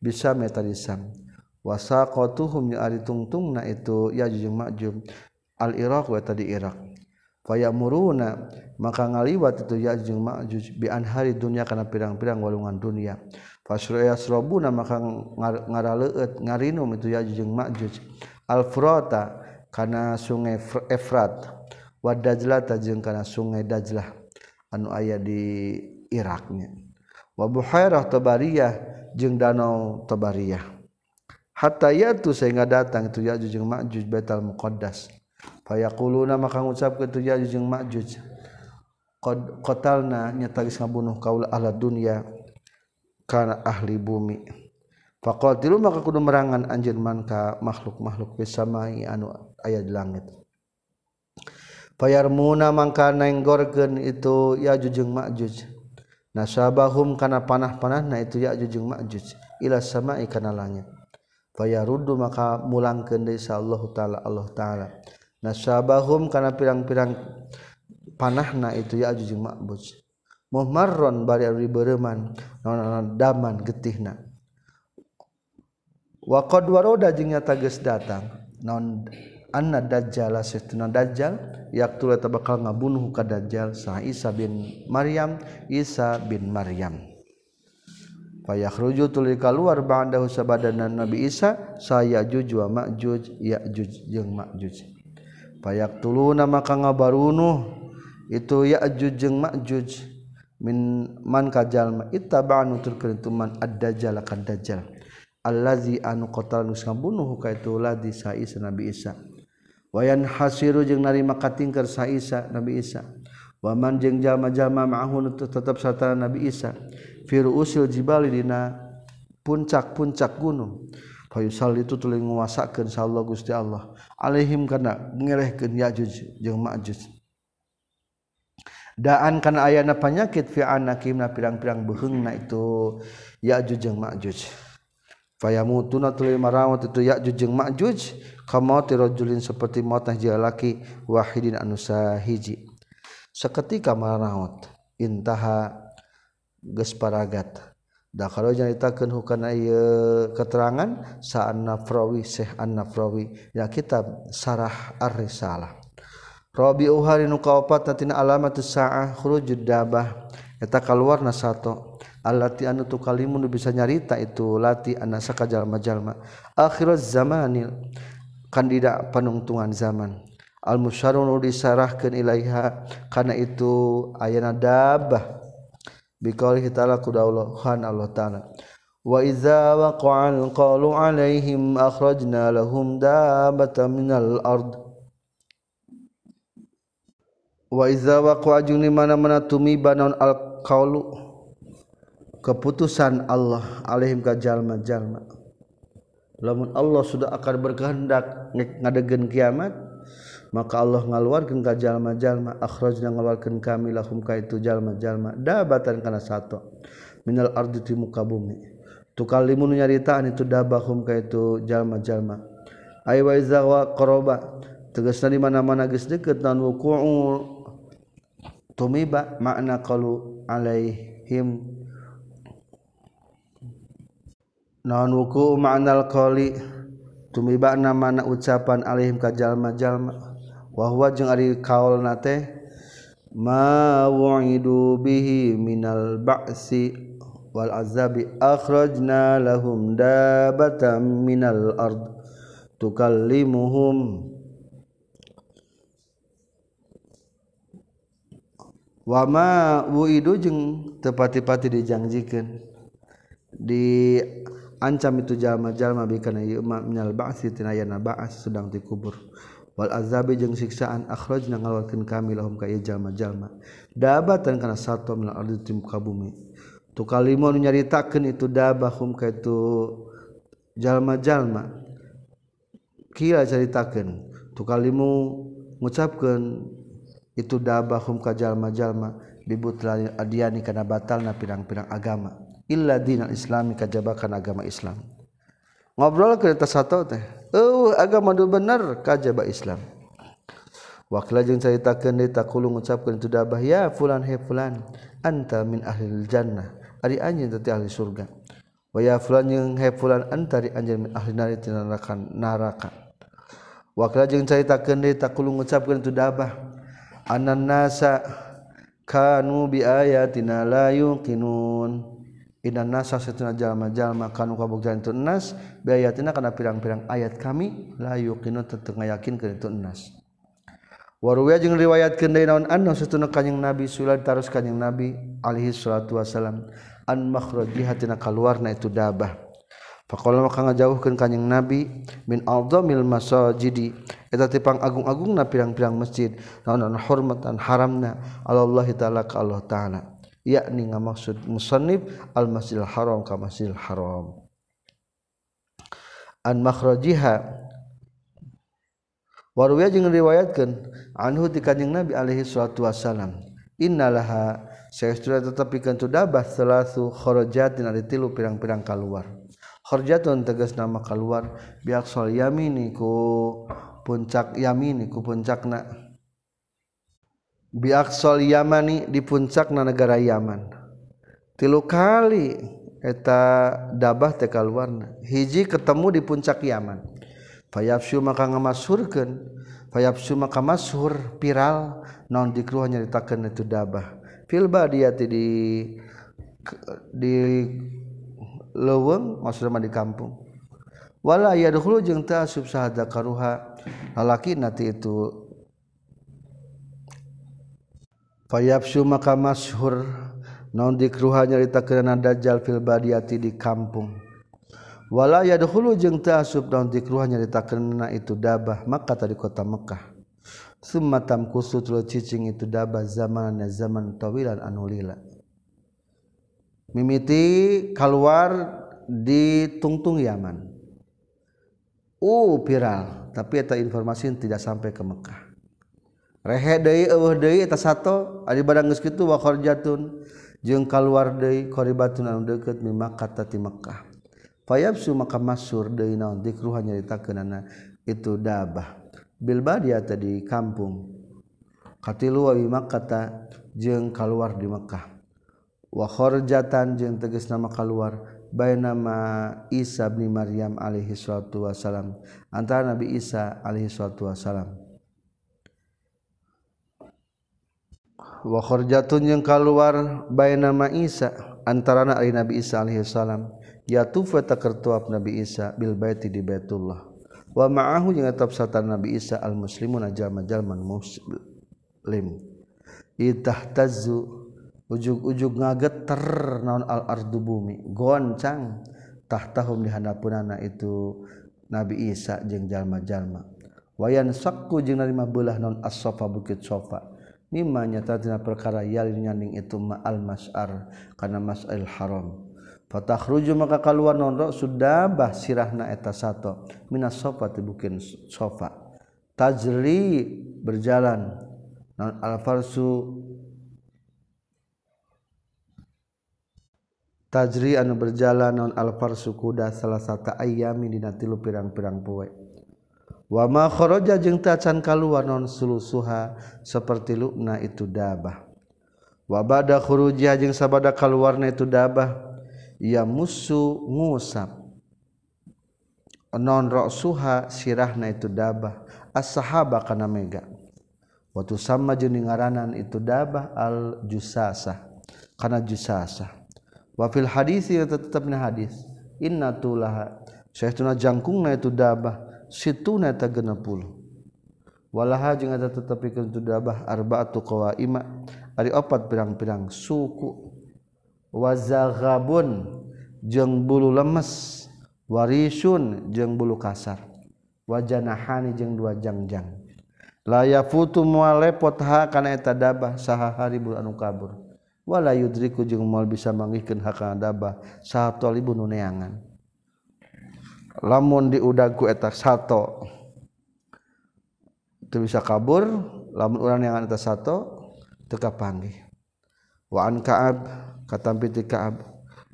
bisa metadisam wasaqatuhum ya ari tungtungna itu ya'juj ma'juj al iraq wa tadi iraq. Fayamuruna maka ngaliwat itu ya'juj ma'juj bi anhari dunya kana pirang-pirang walungan dunia. Fasrayasrabuna maka ngaraleueut ngarinum itu ya'juj ma'juj al furata kana sungai efrat. wadajlah tajjeng kana sungai Dajlah anu aya di Iraknya. Wa buhairah Tabariyah jeung danau Tabariyah. Hatta yatu sehingga datang itu Ya'juj jeung Ma'juj Baitul Muqaddas. Fayaquluna maka ngucapkeun itu Ya'juj jeung Ma'juj. Qad qatalna nyata geus ngabunuh kaula ahli dunya kana ahli bumi. Faqatilu maka kudu merangan anjeun man ka makhluk-makhluk bisamai anu aya di langit. payar muna mangka nenggorkeun itu ya jujung makjuj nasabahum kana panah-panah na itu ya jujung makjuj ila sama'i kana langit. Fayaruddu maka mulangkeun deui Allah taala Allah taala. Nasabahum karena pirang-pirang panahna itu ya jujung makjuj muhmarron bari ari bereuman naon daman getihna. Wa qad waroda jeung nyata geus datang. Naon anna dajjal satuna dajjal? yaktul eta bakal ngabunuh ka dajjal sa Isa bin Maryam Isa bin Maryam. Fayakhruju tuluy kaluar ba'dahu sabadanan Nabi Isa saya juj wa ma'juj ya'juj jeung ma'juj. Fayaktuluna maka ngabarunuh itu ya'juj jeung ma'juj. Min man kajalma ittaba'nu turkeun tuman ad-dajjal ka dajjal. Allazi anu qatal nu ngabunuh ka itu ladzi sa Isa Nabi Isa. wayan hasiru jeung narima katingker sa Isa Nabi Isa. Waman jeung jalma-jalma ma'ahun tetap satara Nabi Isa. Fi usil jibali dina puncak-puncak gunung. Fayusal itu tuluy nguasakeun insyaallah Gusti Allah. Alaihim kana ngelehkeun Yajuj jeung Majuj. Daan kana ayana penyakit fi anakim na pirang-pirang beheungna itu. Yajuj jeung Majuj. fayamutuna tuluy marawat itu ya'juj jeung ma'juj kamauti rajulin seperti maut hiji laki wahidin anu sahiji. Seketika marawat intaha geus paragat da kalau nyaritakeun hukana ieu keterangan sa'an nafrawi Syekh an-nafrawi ya kitab sarah ar-risalah. Rabi'uha nu kaopat tina alamatus sa'ah khurujud dabah. Eta kaluarna sato. Allati anu tu kalimun bisa nyarita itu lati anasaka jalma-jalma akhirat zamanil kandida panungtungan zaman. Al musyarun disarahkeun ilaiha kana itu ayana dabah biqaulihi ta'ala kuda Allah khan Allah ta'ala. Wa idza waqa'al qalu 'alaihim akhrajna lahum dabatan minal ard. Wa idza waqa'a juni mana-mana tumiba naun al qaulu keputusan Allah alaihim ka jalma-jalma. Lamun Allah sudah akan berkehendak ngadegeun kiamat maka Allah ngaluarkan ka jalma-jalma. Akhrajna ngaluarkeun kami lahum ka itu jalma-jalma. Dabatan kana satu minal ardi ti muka bumi. Tukalimun nyaritaan itu dabahum ka itu jalma-jalma. Ay wa iza wa qoroba. Tegasna di mana-mana geus deukeut wuqu'u tumiba makna qalu alaihim naon wuku ma'nal qali? Tumibana mana ucapan alaihim ka jalma-jalma. Wa huwa jeung ari kaolna teh ma wa'idu bihi minal ba'si wal azabi akhrajna lahum dabatan minal ard tukallimuhum. Wama wuidu jeung tepati-pati dijanjikan di ancam itu jalma-jalma bikana ieu ma minal ba'si tinayana ba'as sedang dikubur wal azabi jeung siksaan akhrajna ngaluarkeun kami lahum ka ieu jalma-jalma. Dabatan kana sato minal ardi tim kabumi tu kalimo nu nyaritakeun itu dabahum ka itu jalma-jalma. Kila caritakeun. Tu kalimu ngucapkeun itu dabahum ka jalma-jalma. Bibutlan adiani kana batalna pirang-pirang agama. illa dinal islami kajabakan agama Islam. Ngobrol ke atas satu teh oh agama do bener kajaba Islam. Wakila jeung caritakeun deui taqulu ngucapkeun tu dabah ya fulan he fulan anta min ahlil jannah ari anjeun teh ahli surga. Wa ya fulan jeung he fulan anta ari anjeun min ahli nari tina neraka neraka. Wakila jeung caritakeun deui taqulu ngucapkeun tu dabah anan nasa kanu bi ayatina la yuqinun. Idan nasa setuna jalma-jalma kanu kabuktian itu nas biayatina kana pirang-pirang ayat kami la yuqinu teteu ngayakin kana itu nas. Warwiya jeung riwayatkeun deui naon anna setuna kanjing Nabi sulad tarus kanjing Nabi alaihi salatu wasalam an makhrajiha tina kaluarna itu dabah. Faqala maka ngajauhkeun kanjing Nabi min adzamil masajidi eta tipang agung-agungna pirang-pirang masjid naon hormat dan haramna Allah taala ka Allah taala. Yakni ngamaksud musannif al masjidil haram ka masjidil haram. An makhrajiha. Waruya jeung riwayatkeun anhu ti kanjing Nabi alaihi salatu wasalam innalaha saestuna tetepikeun tu dabah salasu kharajatin ari tilu pirang-pirang kaluar. Jatun tegas nama keluar biak Sol yaminiku puncak yaminiku puncakna biaksol Yamani di puncak na negara Yaman. Tilu kali eta dabah tekal warna hiji ketemu di puncak Yaman. Fayafsu maka ngamasurkeun. Fayafsu maka masyhur viral non dikruh nyaritakeun itu dabah. Fil badiyati di di leuweung maksudna di kampung. Wala yadkhulu jeung teu asup sahada karuha lalaki nanti itu payapsu maka mashur non dikruha nyarita karena dajjal fil badiati di kampungwala ya dahulu jeng sub daun dikruha nyarita karena itu dabah maka tadi kota Mekkah sematam kusut lo cicing itu dabah zaman zaman tawilan anulila mimiti keluar di tungtung Yaman. Uh viral tapi eta informasi tidak sampai ke Mekah rehe deui eueuh deui eta sato ari barang geus kitu wa kharjatun. Jeung kaluar deui qaribatun anu deukeut mi Makkah ti Makkah. Fayabsu maka masur deui naon dikruh nyaritakeunana itu dabah bil badia tadi kampung. Katilu wa Makkah ta jeung kaluar di Makkah. Wa kharjatan jeung tegasna maka kaluar bainama Isa bin Maryam alaihi salatu wasalam antara Nabi Isa alaihi salatu wasalam wakor jatun yang keluar bay nama Isa antara Ari Nabi Isa alaihissalam yatufa takertuap Nabi Isa bil baiti di Baitullah. Wa ma'ahu jeung atap satan Nabi Isa al muslimun jalma-jalman muslim. Itahtazu ujug-ujug ngageter naon al ardu bumi. Goncang tahtahum di handapunana itu Nabi Isa jeung jalma-jalma. Wayan sakku jeung narima beulah naon as-safa bukit sofa mimma nyata tina perkara yali nyanding itu ma'al mas'ar kana mas'al haram. Fatakhruju maka kaluar non sudah bah sirahna eta sato. Minas sofa ti bukin sofa. Tajri berjalan. Non al-farsu tajri anu berjalan non alfar sukuda salah satu ayami dina tilu pirang-pirang poe wa ma kharaja jeung tacan kaluar non sulusuha seperti lukna itu dabah. Wa bada khurujiha jeung sabada kaluarna itu dabah ya musu ngusap. Non ra'suha sirahna itu dabah as-sahaba kana mega. Waktu sama jeung ngaranan itu dabah al jusasah kana jusasah. Wafil hadis ya tetap na hadis inna tulah syaituna jangkung na itu dabah situna ta genep puluh. Walaha jeung ada tetepikeun tu dabah arbaatu qawaima ari opat pirang-pirang suku. Wazaghabun jeung bulu lemes warisun jeung bulu kasar. Wajanahani jeung dua jangjang. La yafutu mualepot ha kana eta dabah saha haribul anu kabur. Wala yudriku jeung moal bisa mangihkeun hakana dabah saha talibun nuneangan lamun diudaku etak sato itu bisa kabur lamun orang yang atas sato teka panggih wa an kaab katampi ti kaab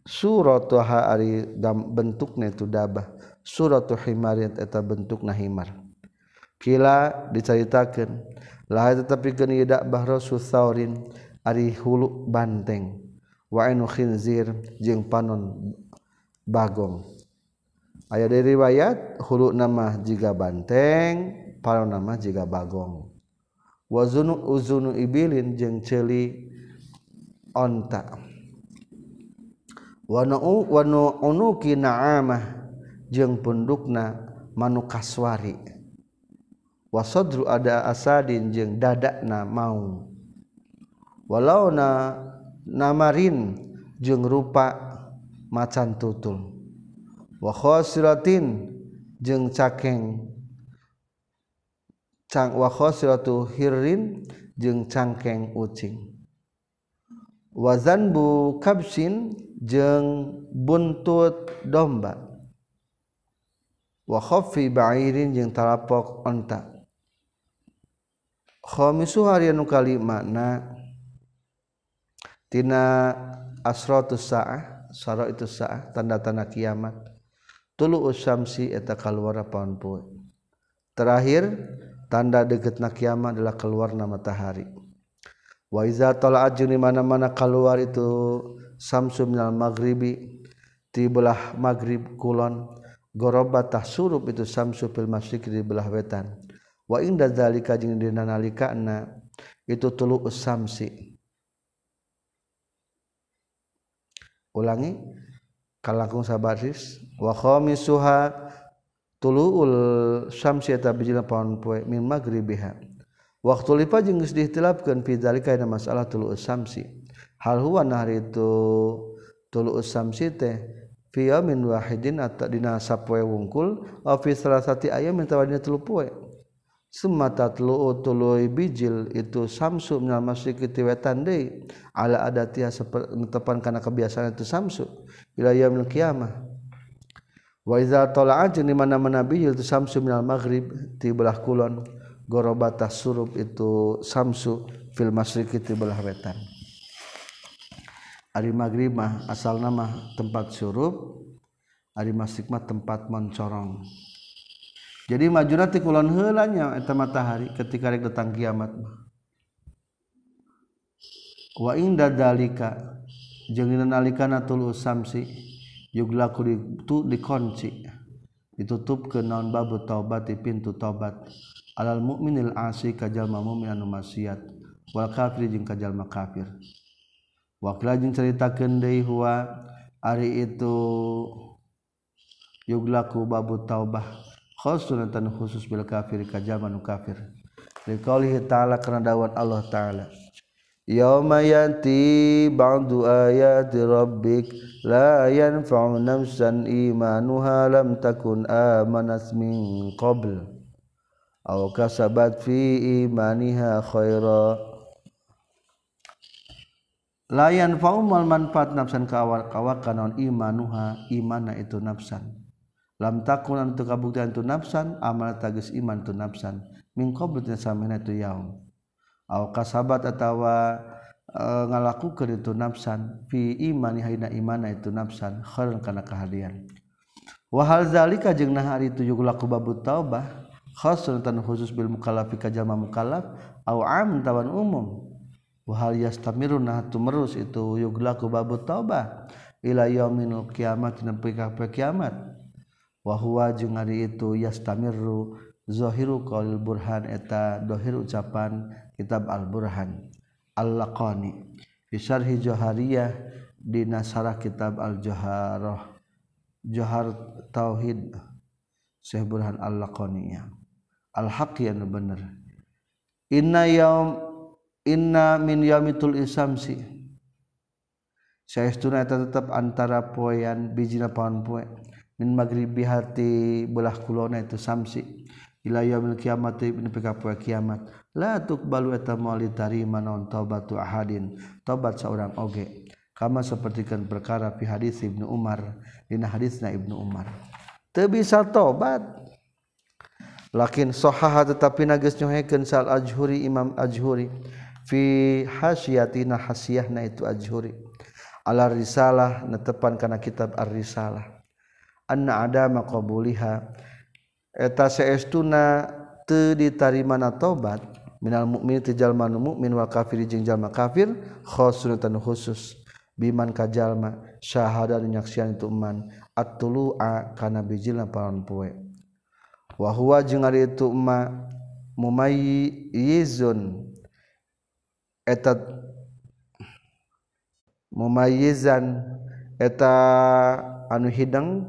suratuha ari bentukna itu dabah suratu himar eta bentukna himar. Kila diceritakan lah tetapi kena tidak bahro susaurin ari hulu banteng. Wa anu khinzir jeung panon bagong. aya dari riwayat hulu nama jika banteng para nama jika bagong. Wazunu uzunu ibilin jeung celi onta. Wana wanu unuki na'amah jeung pundukna manu kaswari. Wasadru ada asadin jeung dadakna mau walau na namarin jeung rupa macan tutul. wakhosiratin jeng cakeng. Cang wakhosiratu hirrin jeng cangkeng ucing. Wazanbu kabsin jeng buntut domba. Wa khaffi ba'irin jeung talapok onta. Khamisu harianu kalima na tina asratus saah asro itu saah tanda-tanda kiamat tulu usamsi eta kalwara pohonpu terakhir tanda deket na kiamat adalah keluar nama matahari waiza tola'at jeung di mana-mana keluar itu samsu minal maghribi di belah maghrib kulon gorobatah surup itu samsu fil masyriq di belah wetan. Wa inda zalika jeung dina nalikana itu tulu samsi ulangi kalangkung sabaris wa khamisuha tuluul syamsi eta bijil paon poe min maghribiha waktu lipa jeung geus diihtilafkeun fi zalika dina masalah tuluul syamsi. Hal huwa nahar itu tuluul syamsi teh fi yaumin wahidin atau dina sapoe wungkul aw fi salasati ayam min tawadina tulu poe. Summa tatlu tuluy bijil itu samsu minal masyiqi ti wetan deui. Ala adatiha tepan kana kebiasaan itu samsu ila yaumil qiyamah Waiza tola'at jeung di mana-mana bihil itu samsu minal maghrib ti belah kulon gorobata surup itu samsu fil masriqi ti belah wetan. Ari maghrib mah asal nama tempat surup, ari masrik mah tempat mencorong. Jadi majuna ti kulon heula nya eta matahari ketika rek datang kiamat mah. Wa inda dalika jeung nalikana tulu samsi yugla itu dikunci ditutup ke naon babu taubat di pintu taubat. Alal mukminil asi kajalma mukmin anu maksiat. Wal kafir jeung kajalma kafir. Wakla jeung caritakeun deui huwa ari itu yuglaku babu taubah. Khusun tan khusus bil kafir kajalma nu kafir. Liqaulihi ta'ala karena dawat Allah ta'ala. Yauma yanti ba'du ayati rabbik la yanfa'u nafsan imanuha lam takun amanat min qabl aw kasabat fi imaniha khaira la yanfa'u mal manfaat nafsan kawal kawakanon imanuha imana itu nafsan. Lam takun antu kabuktian tu nafsan amal tagis iman tu nafsan. Min qabl samina tu yaum kasabat atawa eh, ngalakukan itu nafsan fi iman hayna imana itu nafsan khairan kana kahadian. Wa hal zalika jeung nah ari itu juga laku babu taubah khasun tan khusus bil mukallaf ka jalma mukallaf au am tawan umum. Wa hal yastamiru nah tumerus itu juga laku babu taubah ila yaumil kiamat nepi ka kiamat. Wa huwa jeung ari itu yastamiru zahiru qaul burhan eta dohir ucapan kitab Al-Burhan Al-Laqani fi syarhi Johariyah di nasarah kitab Al-Joharah Johar Tauhid Syekh Burhan Al-Laqaniyah Al-Haqi anu bener. Inna yaum inna min yaumitul isamsi. Saestuna eta tetap antara poean bijina paon poe. Min maghribi hati belah kulona itu samsi. Ila yaumil kiamat nepi ka poe kiamat la tuqbalu eta moal ditarima naon taubatu ahadin. Tobat seorang oge. Kama sapertikeun perkara fi hadis Ibnu Umar dina hadisna Ibnu Umar. Teu bisa tobat. Lakin sahaha tetapi nageus nyohekeun sal ajhuri Imam ajhuri. Fi hasyiatina hasiyahna itu ajhuri. Ala risalah netepan kana kitab ar-risalah. Anna ada maqabuliha eta saestuna teu ditarimana tobat minal mukmin ti jalma nu mukmin wal kafir jeung jalma kafir khasun khusus. Biman ka jalma syahada nyaksian itu man at-tulu'a kana bijilna paron poe. Wa huwa jeung ari itu ma mumayyizun. Eta mumayyizan eta anu hidang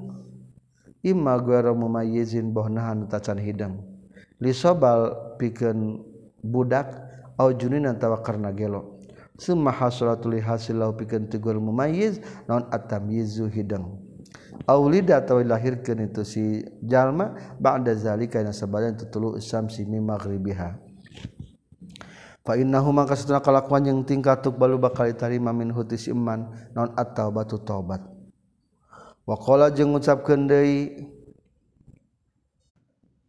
imma guero mumayyizin bohnahan tacan hidang lisobal pikeun budak au aujunin tawa karena gelo. Summa hasulatul hasil lau pikeun tegur mumayyiz naon atamyizu hidang aulida atawa lahirkeun itu si jalma ba'da zalika na sabadan tutulu samsi mi maghribiha. Fa innahu maka satuna kalakuan yang tingkat tuk balu bakal tarima min hutis iman naon at-taubatu taubat. Wa qala jeung ngucapkeun deui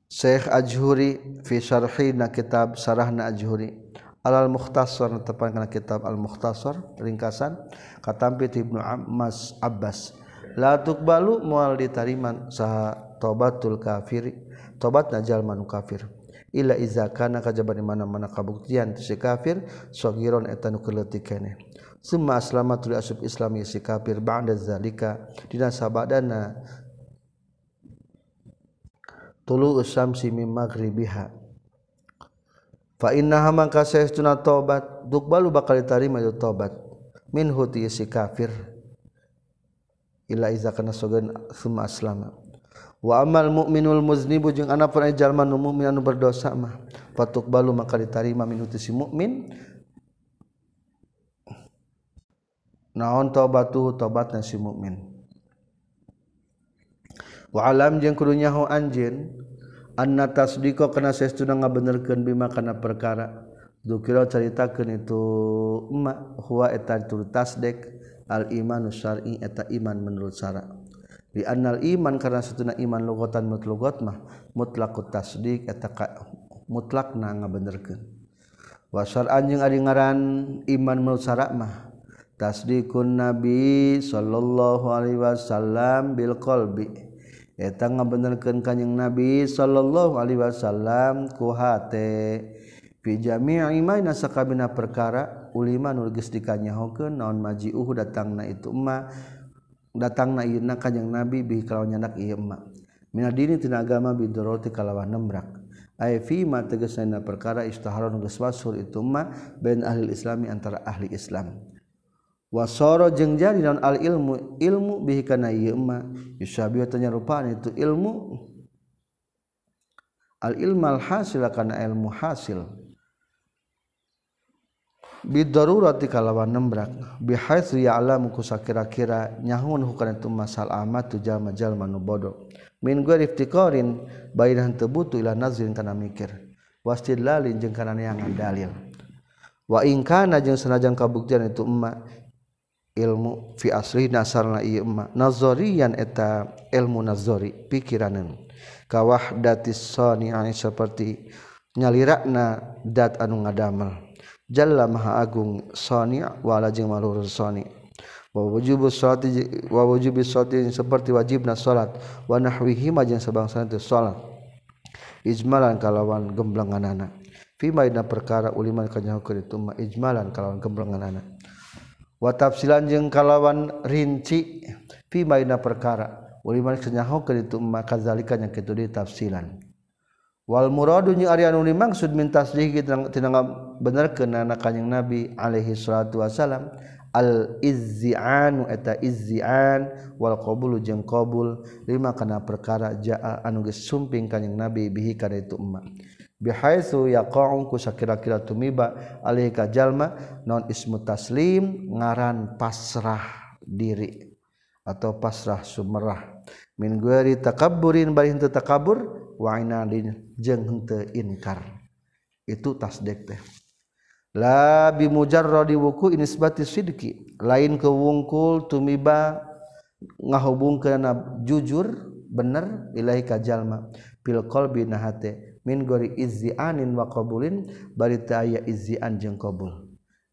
Syekh Ajhuri fi syarhi na kitab Sarahna Ajhuri. Alal mukhtasar tepan kana kitab al mukhtasar ringkasan katampi Ibnu Ammas Abbas. Latuk balu mual ditariman saha tobatul kafir tobat najal manu kafir. Illa iza kana kajaba di mana-mana kabuktian si kafir sogiron eta nu keleutik summa aslamatul asub islami si kafir ba'da zalika dina sabadana tulu usamsi min maghribiha fa innaha mangka saestuna tobat duk balu bakal ditarima itu tobat. Min huti si kafir. Illa iza kana sogan summa aslama. Wa amal mukminul muznibu jeung anak pun jalma nu mukmin anu berdosa mah. Patuk balu maka ditarima min huti si mukmin naon tobatu tobatna si mukmin walam jeung kudunyahu anjin anna tasdiko kana saestuna ngabenerkeun bima kana perkara. Dukira caritakeun itu ma huwa eta tasdik al imanu syar'i eta iman menurut syara. Di annal iman karena satuna iman lugatan mutlugat mah mutlaqut tasdik eta mutlakna ngabenerkeun. Wa syar'an jeung ari ngaran iman menurut syara mah tasdikun nabi sallallahu alaihi wasallam bil qalbi. eta ngabenerkeun kanjing Nabi sallallahu alaihi wasallam ku hate. Fi jami'i maina sakabina perkara ulima nu geus dikanyahokeun naon maji'uhu datangna itu emma datangna ieuna kanjing Nabi bi kalawan nyandak ieu emma mina dini tina agama bidroti kalawan nembrak. Ay fi ma tegasna perkara istaharon geus wasur itu emma bain ahli islami antara ahli Islam. Wasoro jeng jadi non al ilmu ilmu bihi kana ieu mah yusabihu tanyarupaan itu ilmu al ilmal hasil kana ilmu hasil. Bidarurati kalawan nembrak bihaitsu ya'lamu kusakira-kira nyahun hukana itu masal amat tu jalma jalma nu bodoh. Min ghairi iftiqarin bainahan tebutu ila nazrin kana mikir. Wastidlalin jeung kana neangan dalil. Wa in kana jeung sanajan kabuktian itu emak ilmu fi asli nasarna ieu emma nazariyan eta ilmu nazari pikiranan kawahdatis sani'i seperti nyalirakna dat anu ngadamel. Jalla maha agung sani' wala jeung malurun sani' wa wujubus salati wa wujubis salati seperti wajibna salat wa nahwihi jeung sabangsa teu salat ijmalan kalawan gemblenganana. Fi maina perkara uliman kanyaho kitu ijmalan kalawan gemblenganana. watafsilan jeung kalawan rinci fi maina perkara. Uli man senyaho ke itu maka zalika yang kitu di tafsilan. Wal muradu nya ari anu dimaksud min tasdih tina benerkeun anak kanjing nabi alaihi salatu wasalam al izzian eta izzian wal qabul jeung qabul. Lima kana perkara jaa anu geus sumping kanjing nabi bihi kana itu emak. bihaitsu yaqa'u ku sakira-kira tumiba alaihi ka jalma non ismu taslim ngaran pasrah diri atau pasrah sumerah. Min ghairi takabburin bari henteu takabur wa inadin jeung henteu inkar. Itu tasdik teh. La bi mujarradi wuku inisbati sidqi. Lain ke wungkul tumiba ngahubungkeun jujur bener ilahi ka jalma. Fil qalbi nahate. min gori izzianin wa qabulin bari teu aya izzian jeung qabul.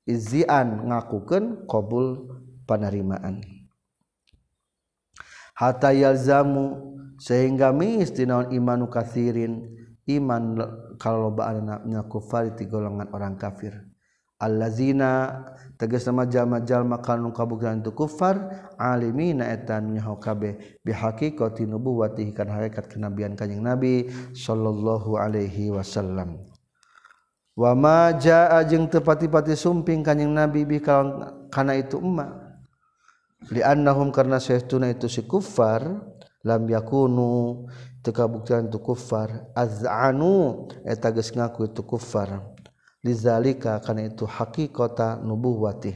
Izzian ngakukeun qabul panerimaan. Hatta yalzamu sehingga mis dinaon imanu katsirin iman kalobaan anak kufar ti golongan orang kafir. allazina tegas nama jalma-jal makan kabuktian tu kufar alimina etan nyaho kabe. Bihaqi nubuwati kan hakikat kenabian kanjing nabi sallallahu alaihi wasallam. Wama jaa jeung tepati-pati sumping kanjing nabi bi kana itu emma liannahum karna saytuna itu si kufar lam yakunu teu kabuktian tu kufar az'anu eta ngaku itu kufar. dizalika karena itu haki kota nubuwati.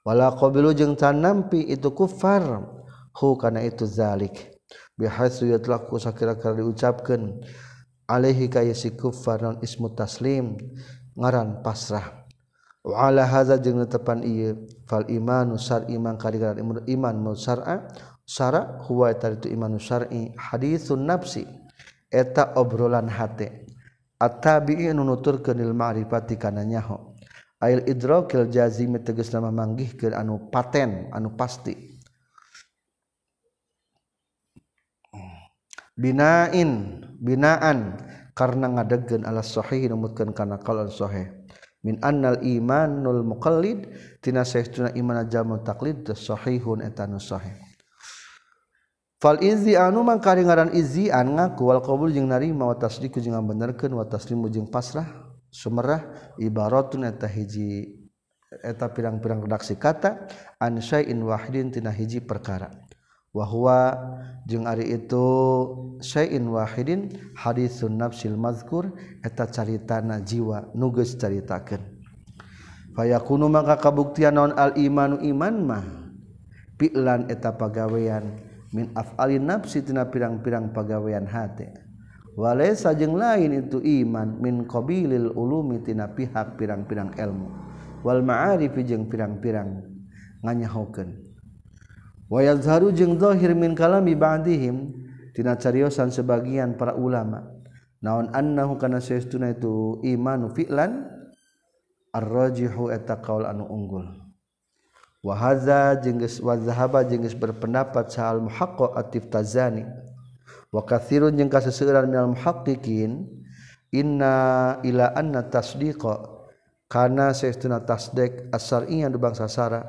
Wala qabilu jeung can nampi itu kufar. Hu karena itu zalik. Bihasu yatlaku sakira-kira diucapkeun alaihi kaya si kufar non ismu taslim ngaran pasrah. Wa ala hadza jeung tepan ieu fal imanu sar iman kadigaran iman musar'a syara huwa eta itu imanu syar'i hadisun nafsi eta obrolan hate. at-tabi'i nu nuturkeun lil ma'rifati kana nyaho. Ail idrakil jazimi tegas nama manggihkeun anu paten anu pasti. Binain binaan karena ngadegkeun ala sahih numutkeun kana qaul sahih. Min annal imanul muqallid tina saestuna iman jamu taqlid sahihun eta nu sahih. fal izi anu mangka ngaran izzian ngaku wal qabul jeung narima wa tasdiqu jeung ngabenerkeun wa taslimu jeung pasrah sumerah ibaratun eta hiji eta pirang-pirang redaksi kata an syai'in wahidin tina hiji perkara. Wa huwa jeung ari itu syai'in wahidin haditsun nafsil mazkur eta caritana jiwa nu geus caritakeun. Fayakunu maka kabuktian naon al imanu iman mah pilan eta pagawean min af'alin nafsi tina pirang-pirang pagawean hate. Walai sajeng lain itu iman min qabilil ulumi tina pihak pirang-pirang ilmu. Wal ma'arifi jeung pirang-pirang nganyahokeun. Wa yazharu jeung zahir min kalami ba'dihim tina cariosan sebagian para ulama. Naon annahu kana saestuna itu imanu fi'lan? Ar-rajihu eta qaul anu unggul. wahaza jengges wazahaba jengges berpendapat sahal muhaqqo atif tazani. Wa kathirun jeung kaseueuran minal muhaqqiqin inna ila anna tasdiqa kana saestuna tasdik asariyan bangsa sara.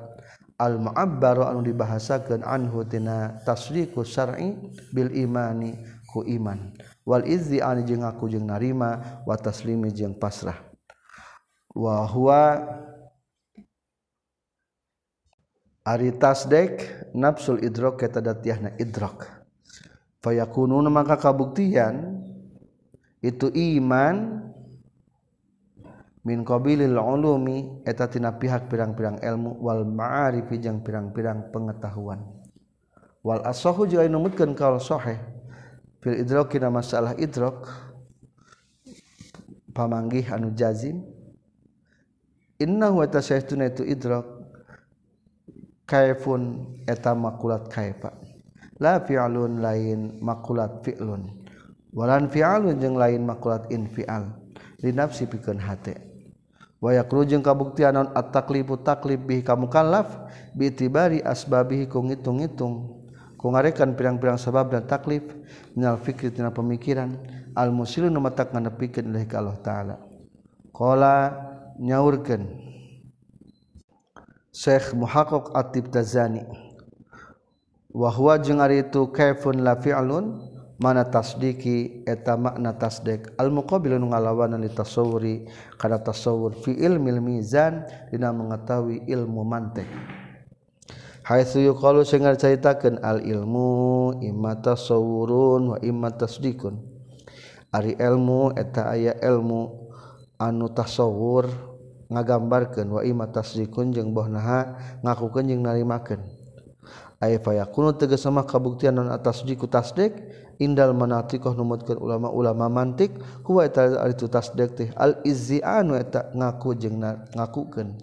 Al mu'abbaru anu dibahasakeun anhu tina tasdiqu syar'i bil imani ku iman. Wal izzi ani jeung aku jeung narima wa taslimi jeung pasrah. Wa huwa Ari tasdek nafsul idrok kata datiahna idrok. Fayakunun maka kabuktian itu iman min qabilil ulumi eta tina pihak pirang-pirang ilmu wal ma'arifi jeung pirang-pirang pengetahuan. Wal asahu jeung numutkeun kaul sahih fil idrok kina masalah idrok pamanggih anu jazim innahu wa tasaituna itu idrok kaifun eta makulat kaifa la fi'lun lain makulat fi'lun. Walan fi'alun jeung lain makulat infi'al. Li nafsi pikeun hate. Wa yaqru jeung kabuktian naon at-taklifu taklif bihi ka mukallaf bi itibari asbabihi ku ngitung-ngitung. Ku ngarekan pirang-pirang sabab dan taklif minal fikri tina pemikiran. Al musilu nu matak ngadepikeun ilahi ka Allah taala. Qala nyaurkeun. Syekh muhaqqaq at-Tibtazani. Wa huwa jeung ari itu kaifun la fi'lun mana tasdiki eta makna tasdik al muqabil nu ngalawanan ditasawuri kana tasawur fi ilmil mizan dina mengetahui ilmu mantek. Haitsu yuqalu sing caritakeun al ilmu imma tasawurun wa imma tasdikun. Ari ilmu eta aya ilmu anu tasawur ngagambarkan waima tasrikun jeung bohnaha ngakukan jeung narimaken ayafaya kuno sama kabuktian non atas jiku tasdek indal manatikoh numutkan ulama-ulama mantik huwa eta itu tasdek teh al izzian eta ngaku jeung ngakukeun.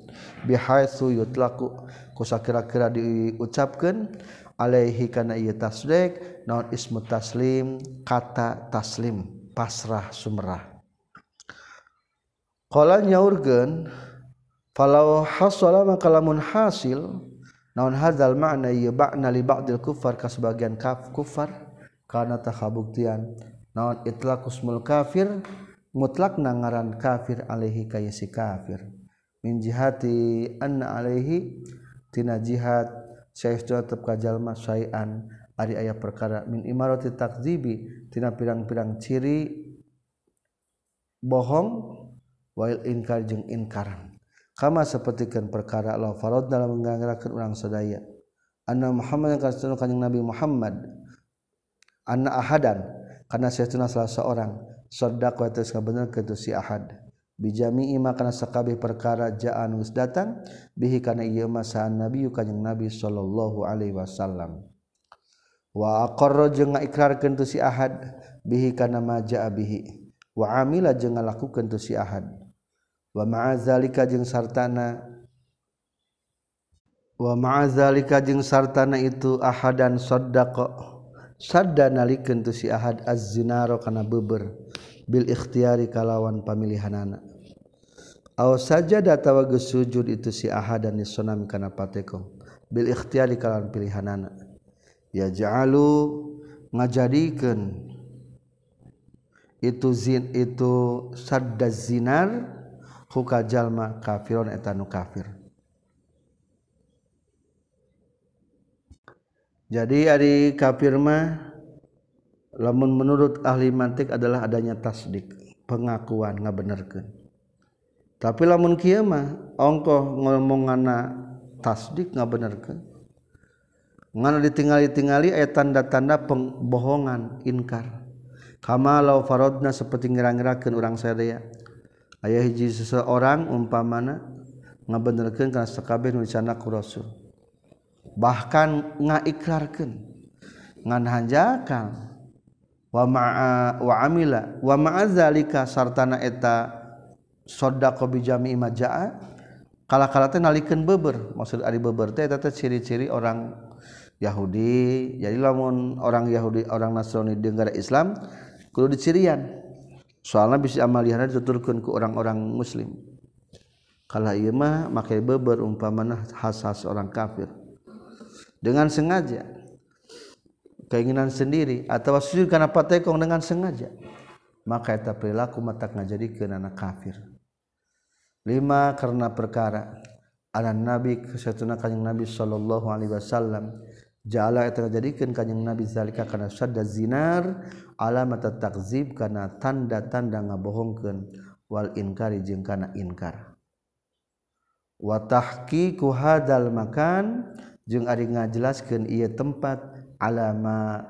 Bihaitsu yutlaku kusakira-kira diucapkeun alaihi kana ieu tasdek naon ismu taslim kata taslim pasrah sumrah Qala nyaurkeun falau hasala maka lamun hasil naon hadzal ma'na ieu ba'na li ba'dil kufar ka sebagian kaf kufar kana takabuktian. Naon itlaqusmul kafir mutlakna ngaran kafir alaihi ka si kafir. Min jihati anna alaihi tina jihad syai'un tetep ka jalma syai'an. Ari aya perkara min imarati takdzibi tina pirang-pirang ciri bohong wail inkar jeung inkaran. Kama sapertikeun perkara la farad dalam menganggarakeun urang sadaya. Anna Muhammad yang kasih kanjeng Nabi Muhammad. Anna ahadan karena sayatuna salah seorang. Sadaq wa tas kabener kitu si ahad. Bijami ima kana sakabeh perkara jaan geus datang bihi kana ieu mah saan nabi kanjeng Nabi sallallahu alaihi wasallam. Wa aqarra jeung ngaiklarkeun tu si ahad bihi kana ma jaa bihi. Wa amila jeung ngalakukeun tu si ahad. wa ma'azalika jeung sartana. Wa ma'azalika jeung sartana itu ahadan saddaqa. Sadda nalikeun tu si ahad az-zinaro kana beber. Bil ikhtiyari kalawan pamilihanana. Aw sajada tawagus sujud itu si ahadan nisonami kana patekong. Bil ikhtiyari kalawan pilihanana. Ya ja'alu ngajadikeun. Itu zin itu sadda zinar huka jalma kafirun eta nu kafir. Jadi ari kafir mah lamun menurut ahli mantik adalah adanya tasdik pengakuan ngabenerkeun tapi lamun kieu mah ongkoh ngomongana tasdik ngabenerkeun ngana ditinggali-tingali aya tanda-tanda pembohongan inkar. Kama law faradna seperti ngira-ngirakeun urang sadaya ayah hiji seseorang umpamana ngabenerkeun kana sakabeh nu dicandak ku Rasul. Bahkan ngaikrarkeun. Ngan hanjakal wa ma'a wa amila wa ma'a zalika sartana eta sodaqo bi jami'i majaa kala-kala teh nalikeun beber. Maksud ari beber teh eta teh ciri-ciri orang Yahudi. Jadi lamun orang Yahudi orang Nasrani di negara Islam kudu dicirian. Soalnya bisa amalihana dituturkeun ku orang-orang muslim. Kalau ieu mah make beber umpamana khas-khas orang kafir. Dengan sengaja. Keinginan sendiri. Atau sujud karena patekong dengan sengaja. Maka eta perilaku matak ngajadikeun anak kafir. Lima karena perkara. Ada nabi kesatuna kanjing nabi sallallahu alaihi wasallam jala eta jadikeun kanjing nabi zalika kana sadda zinar alamat takzib kana tanda-tanda ngabohongkeun wal inkari jeung kana inkar. Wa tahqiqu hadzal makan jeung ari ngajelaskeun ieu tempat alama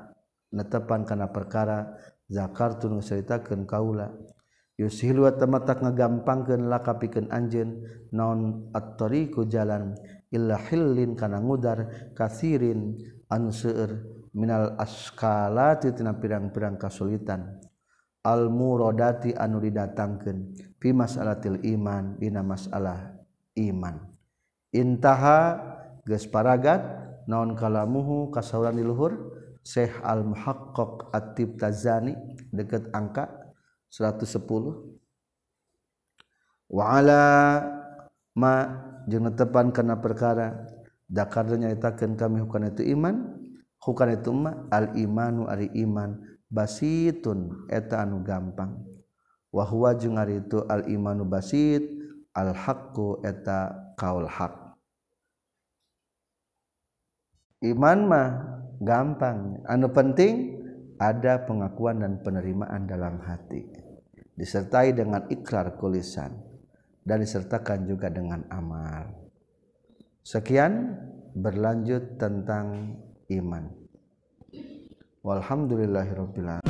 netepan kana perkara zakartu nu kaula. Yushil wa tamatak ngagampangkeun lakapikeun anjeun naon at-tariqu jalan illa hillin kana ngudar kasirin an seueur minal askalati tina pirang-pirang kasulitan. Al muradati anu didatangkeun fi masalatil iman dina masalah iman. Intaha geus paragat naon kalamuhu kasauran di luhur? Syekh Al Muhaqqaq At-Tib Tazani dekat angka 110 wa ala ma jeung tepan kana perkara. Dakar nyaritakeun kami hukana itu iman. Hukana itu ma al imanu ari iman. Basitun eta anu gampang. Wa huwa jeung ari itu al imanu basit al haqqu eta kaul haq iman mah gampang. Anu penting ada pengakuan dan penerimaan dalam hati. Disertai dengan ikrar kulisan dan disertakan juga dengan amal. Sekian berlanjut tentang iman. Walhamdulillahirabbil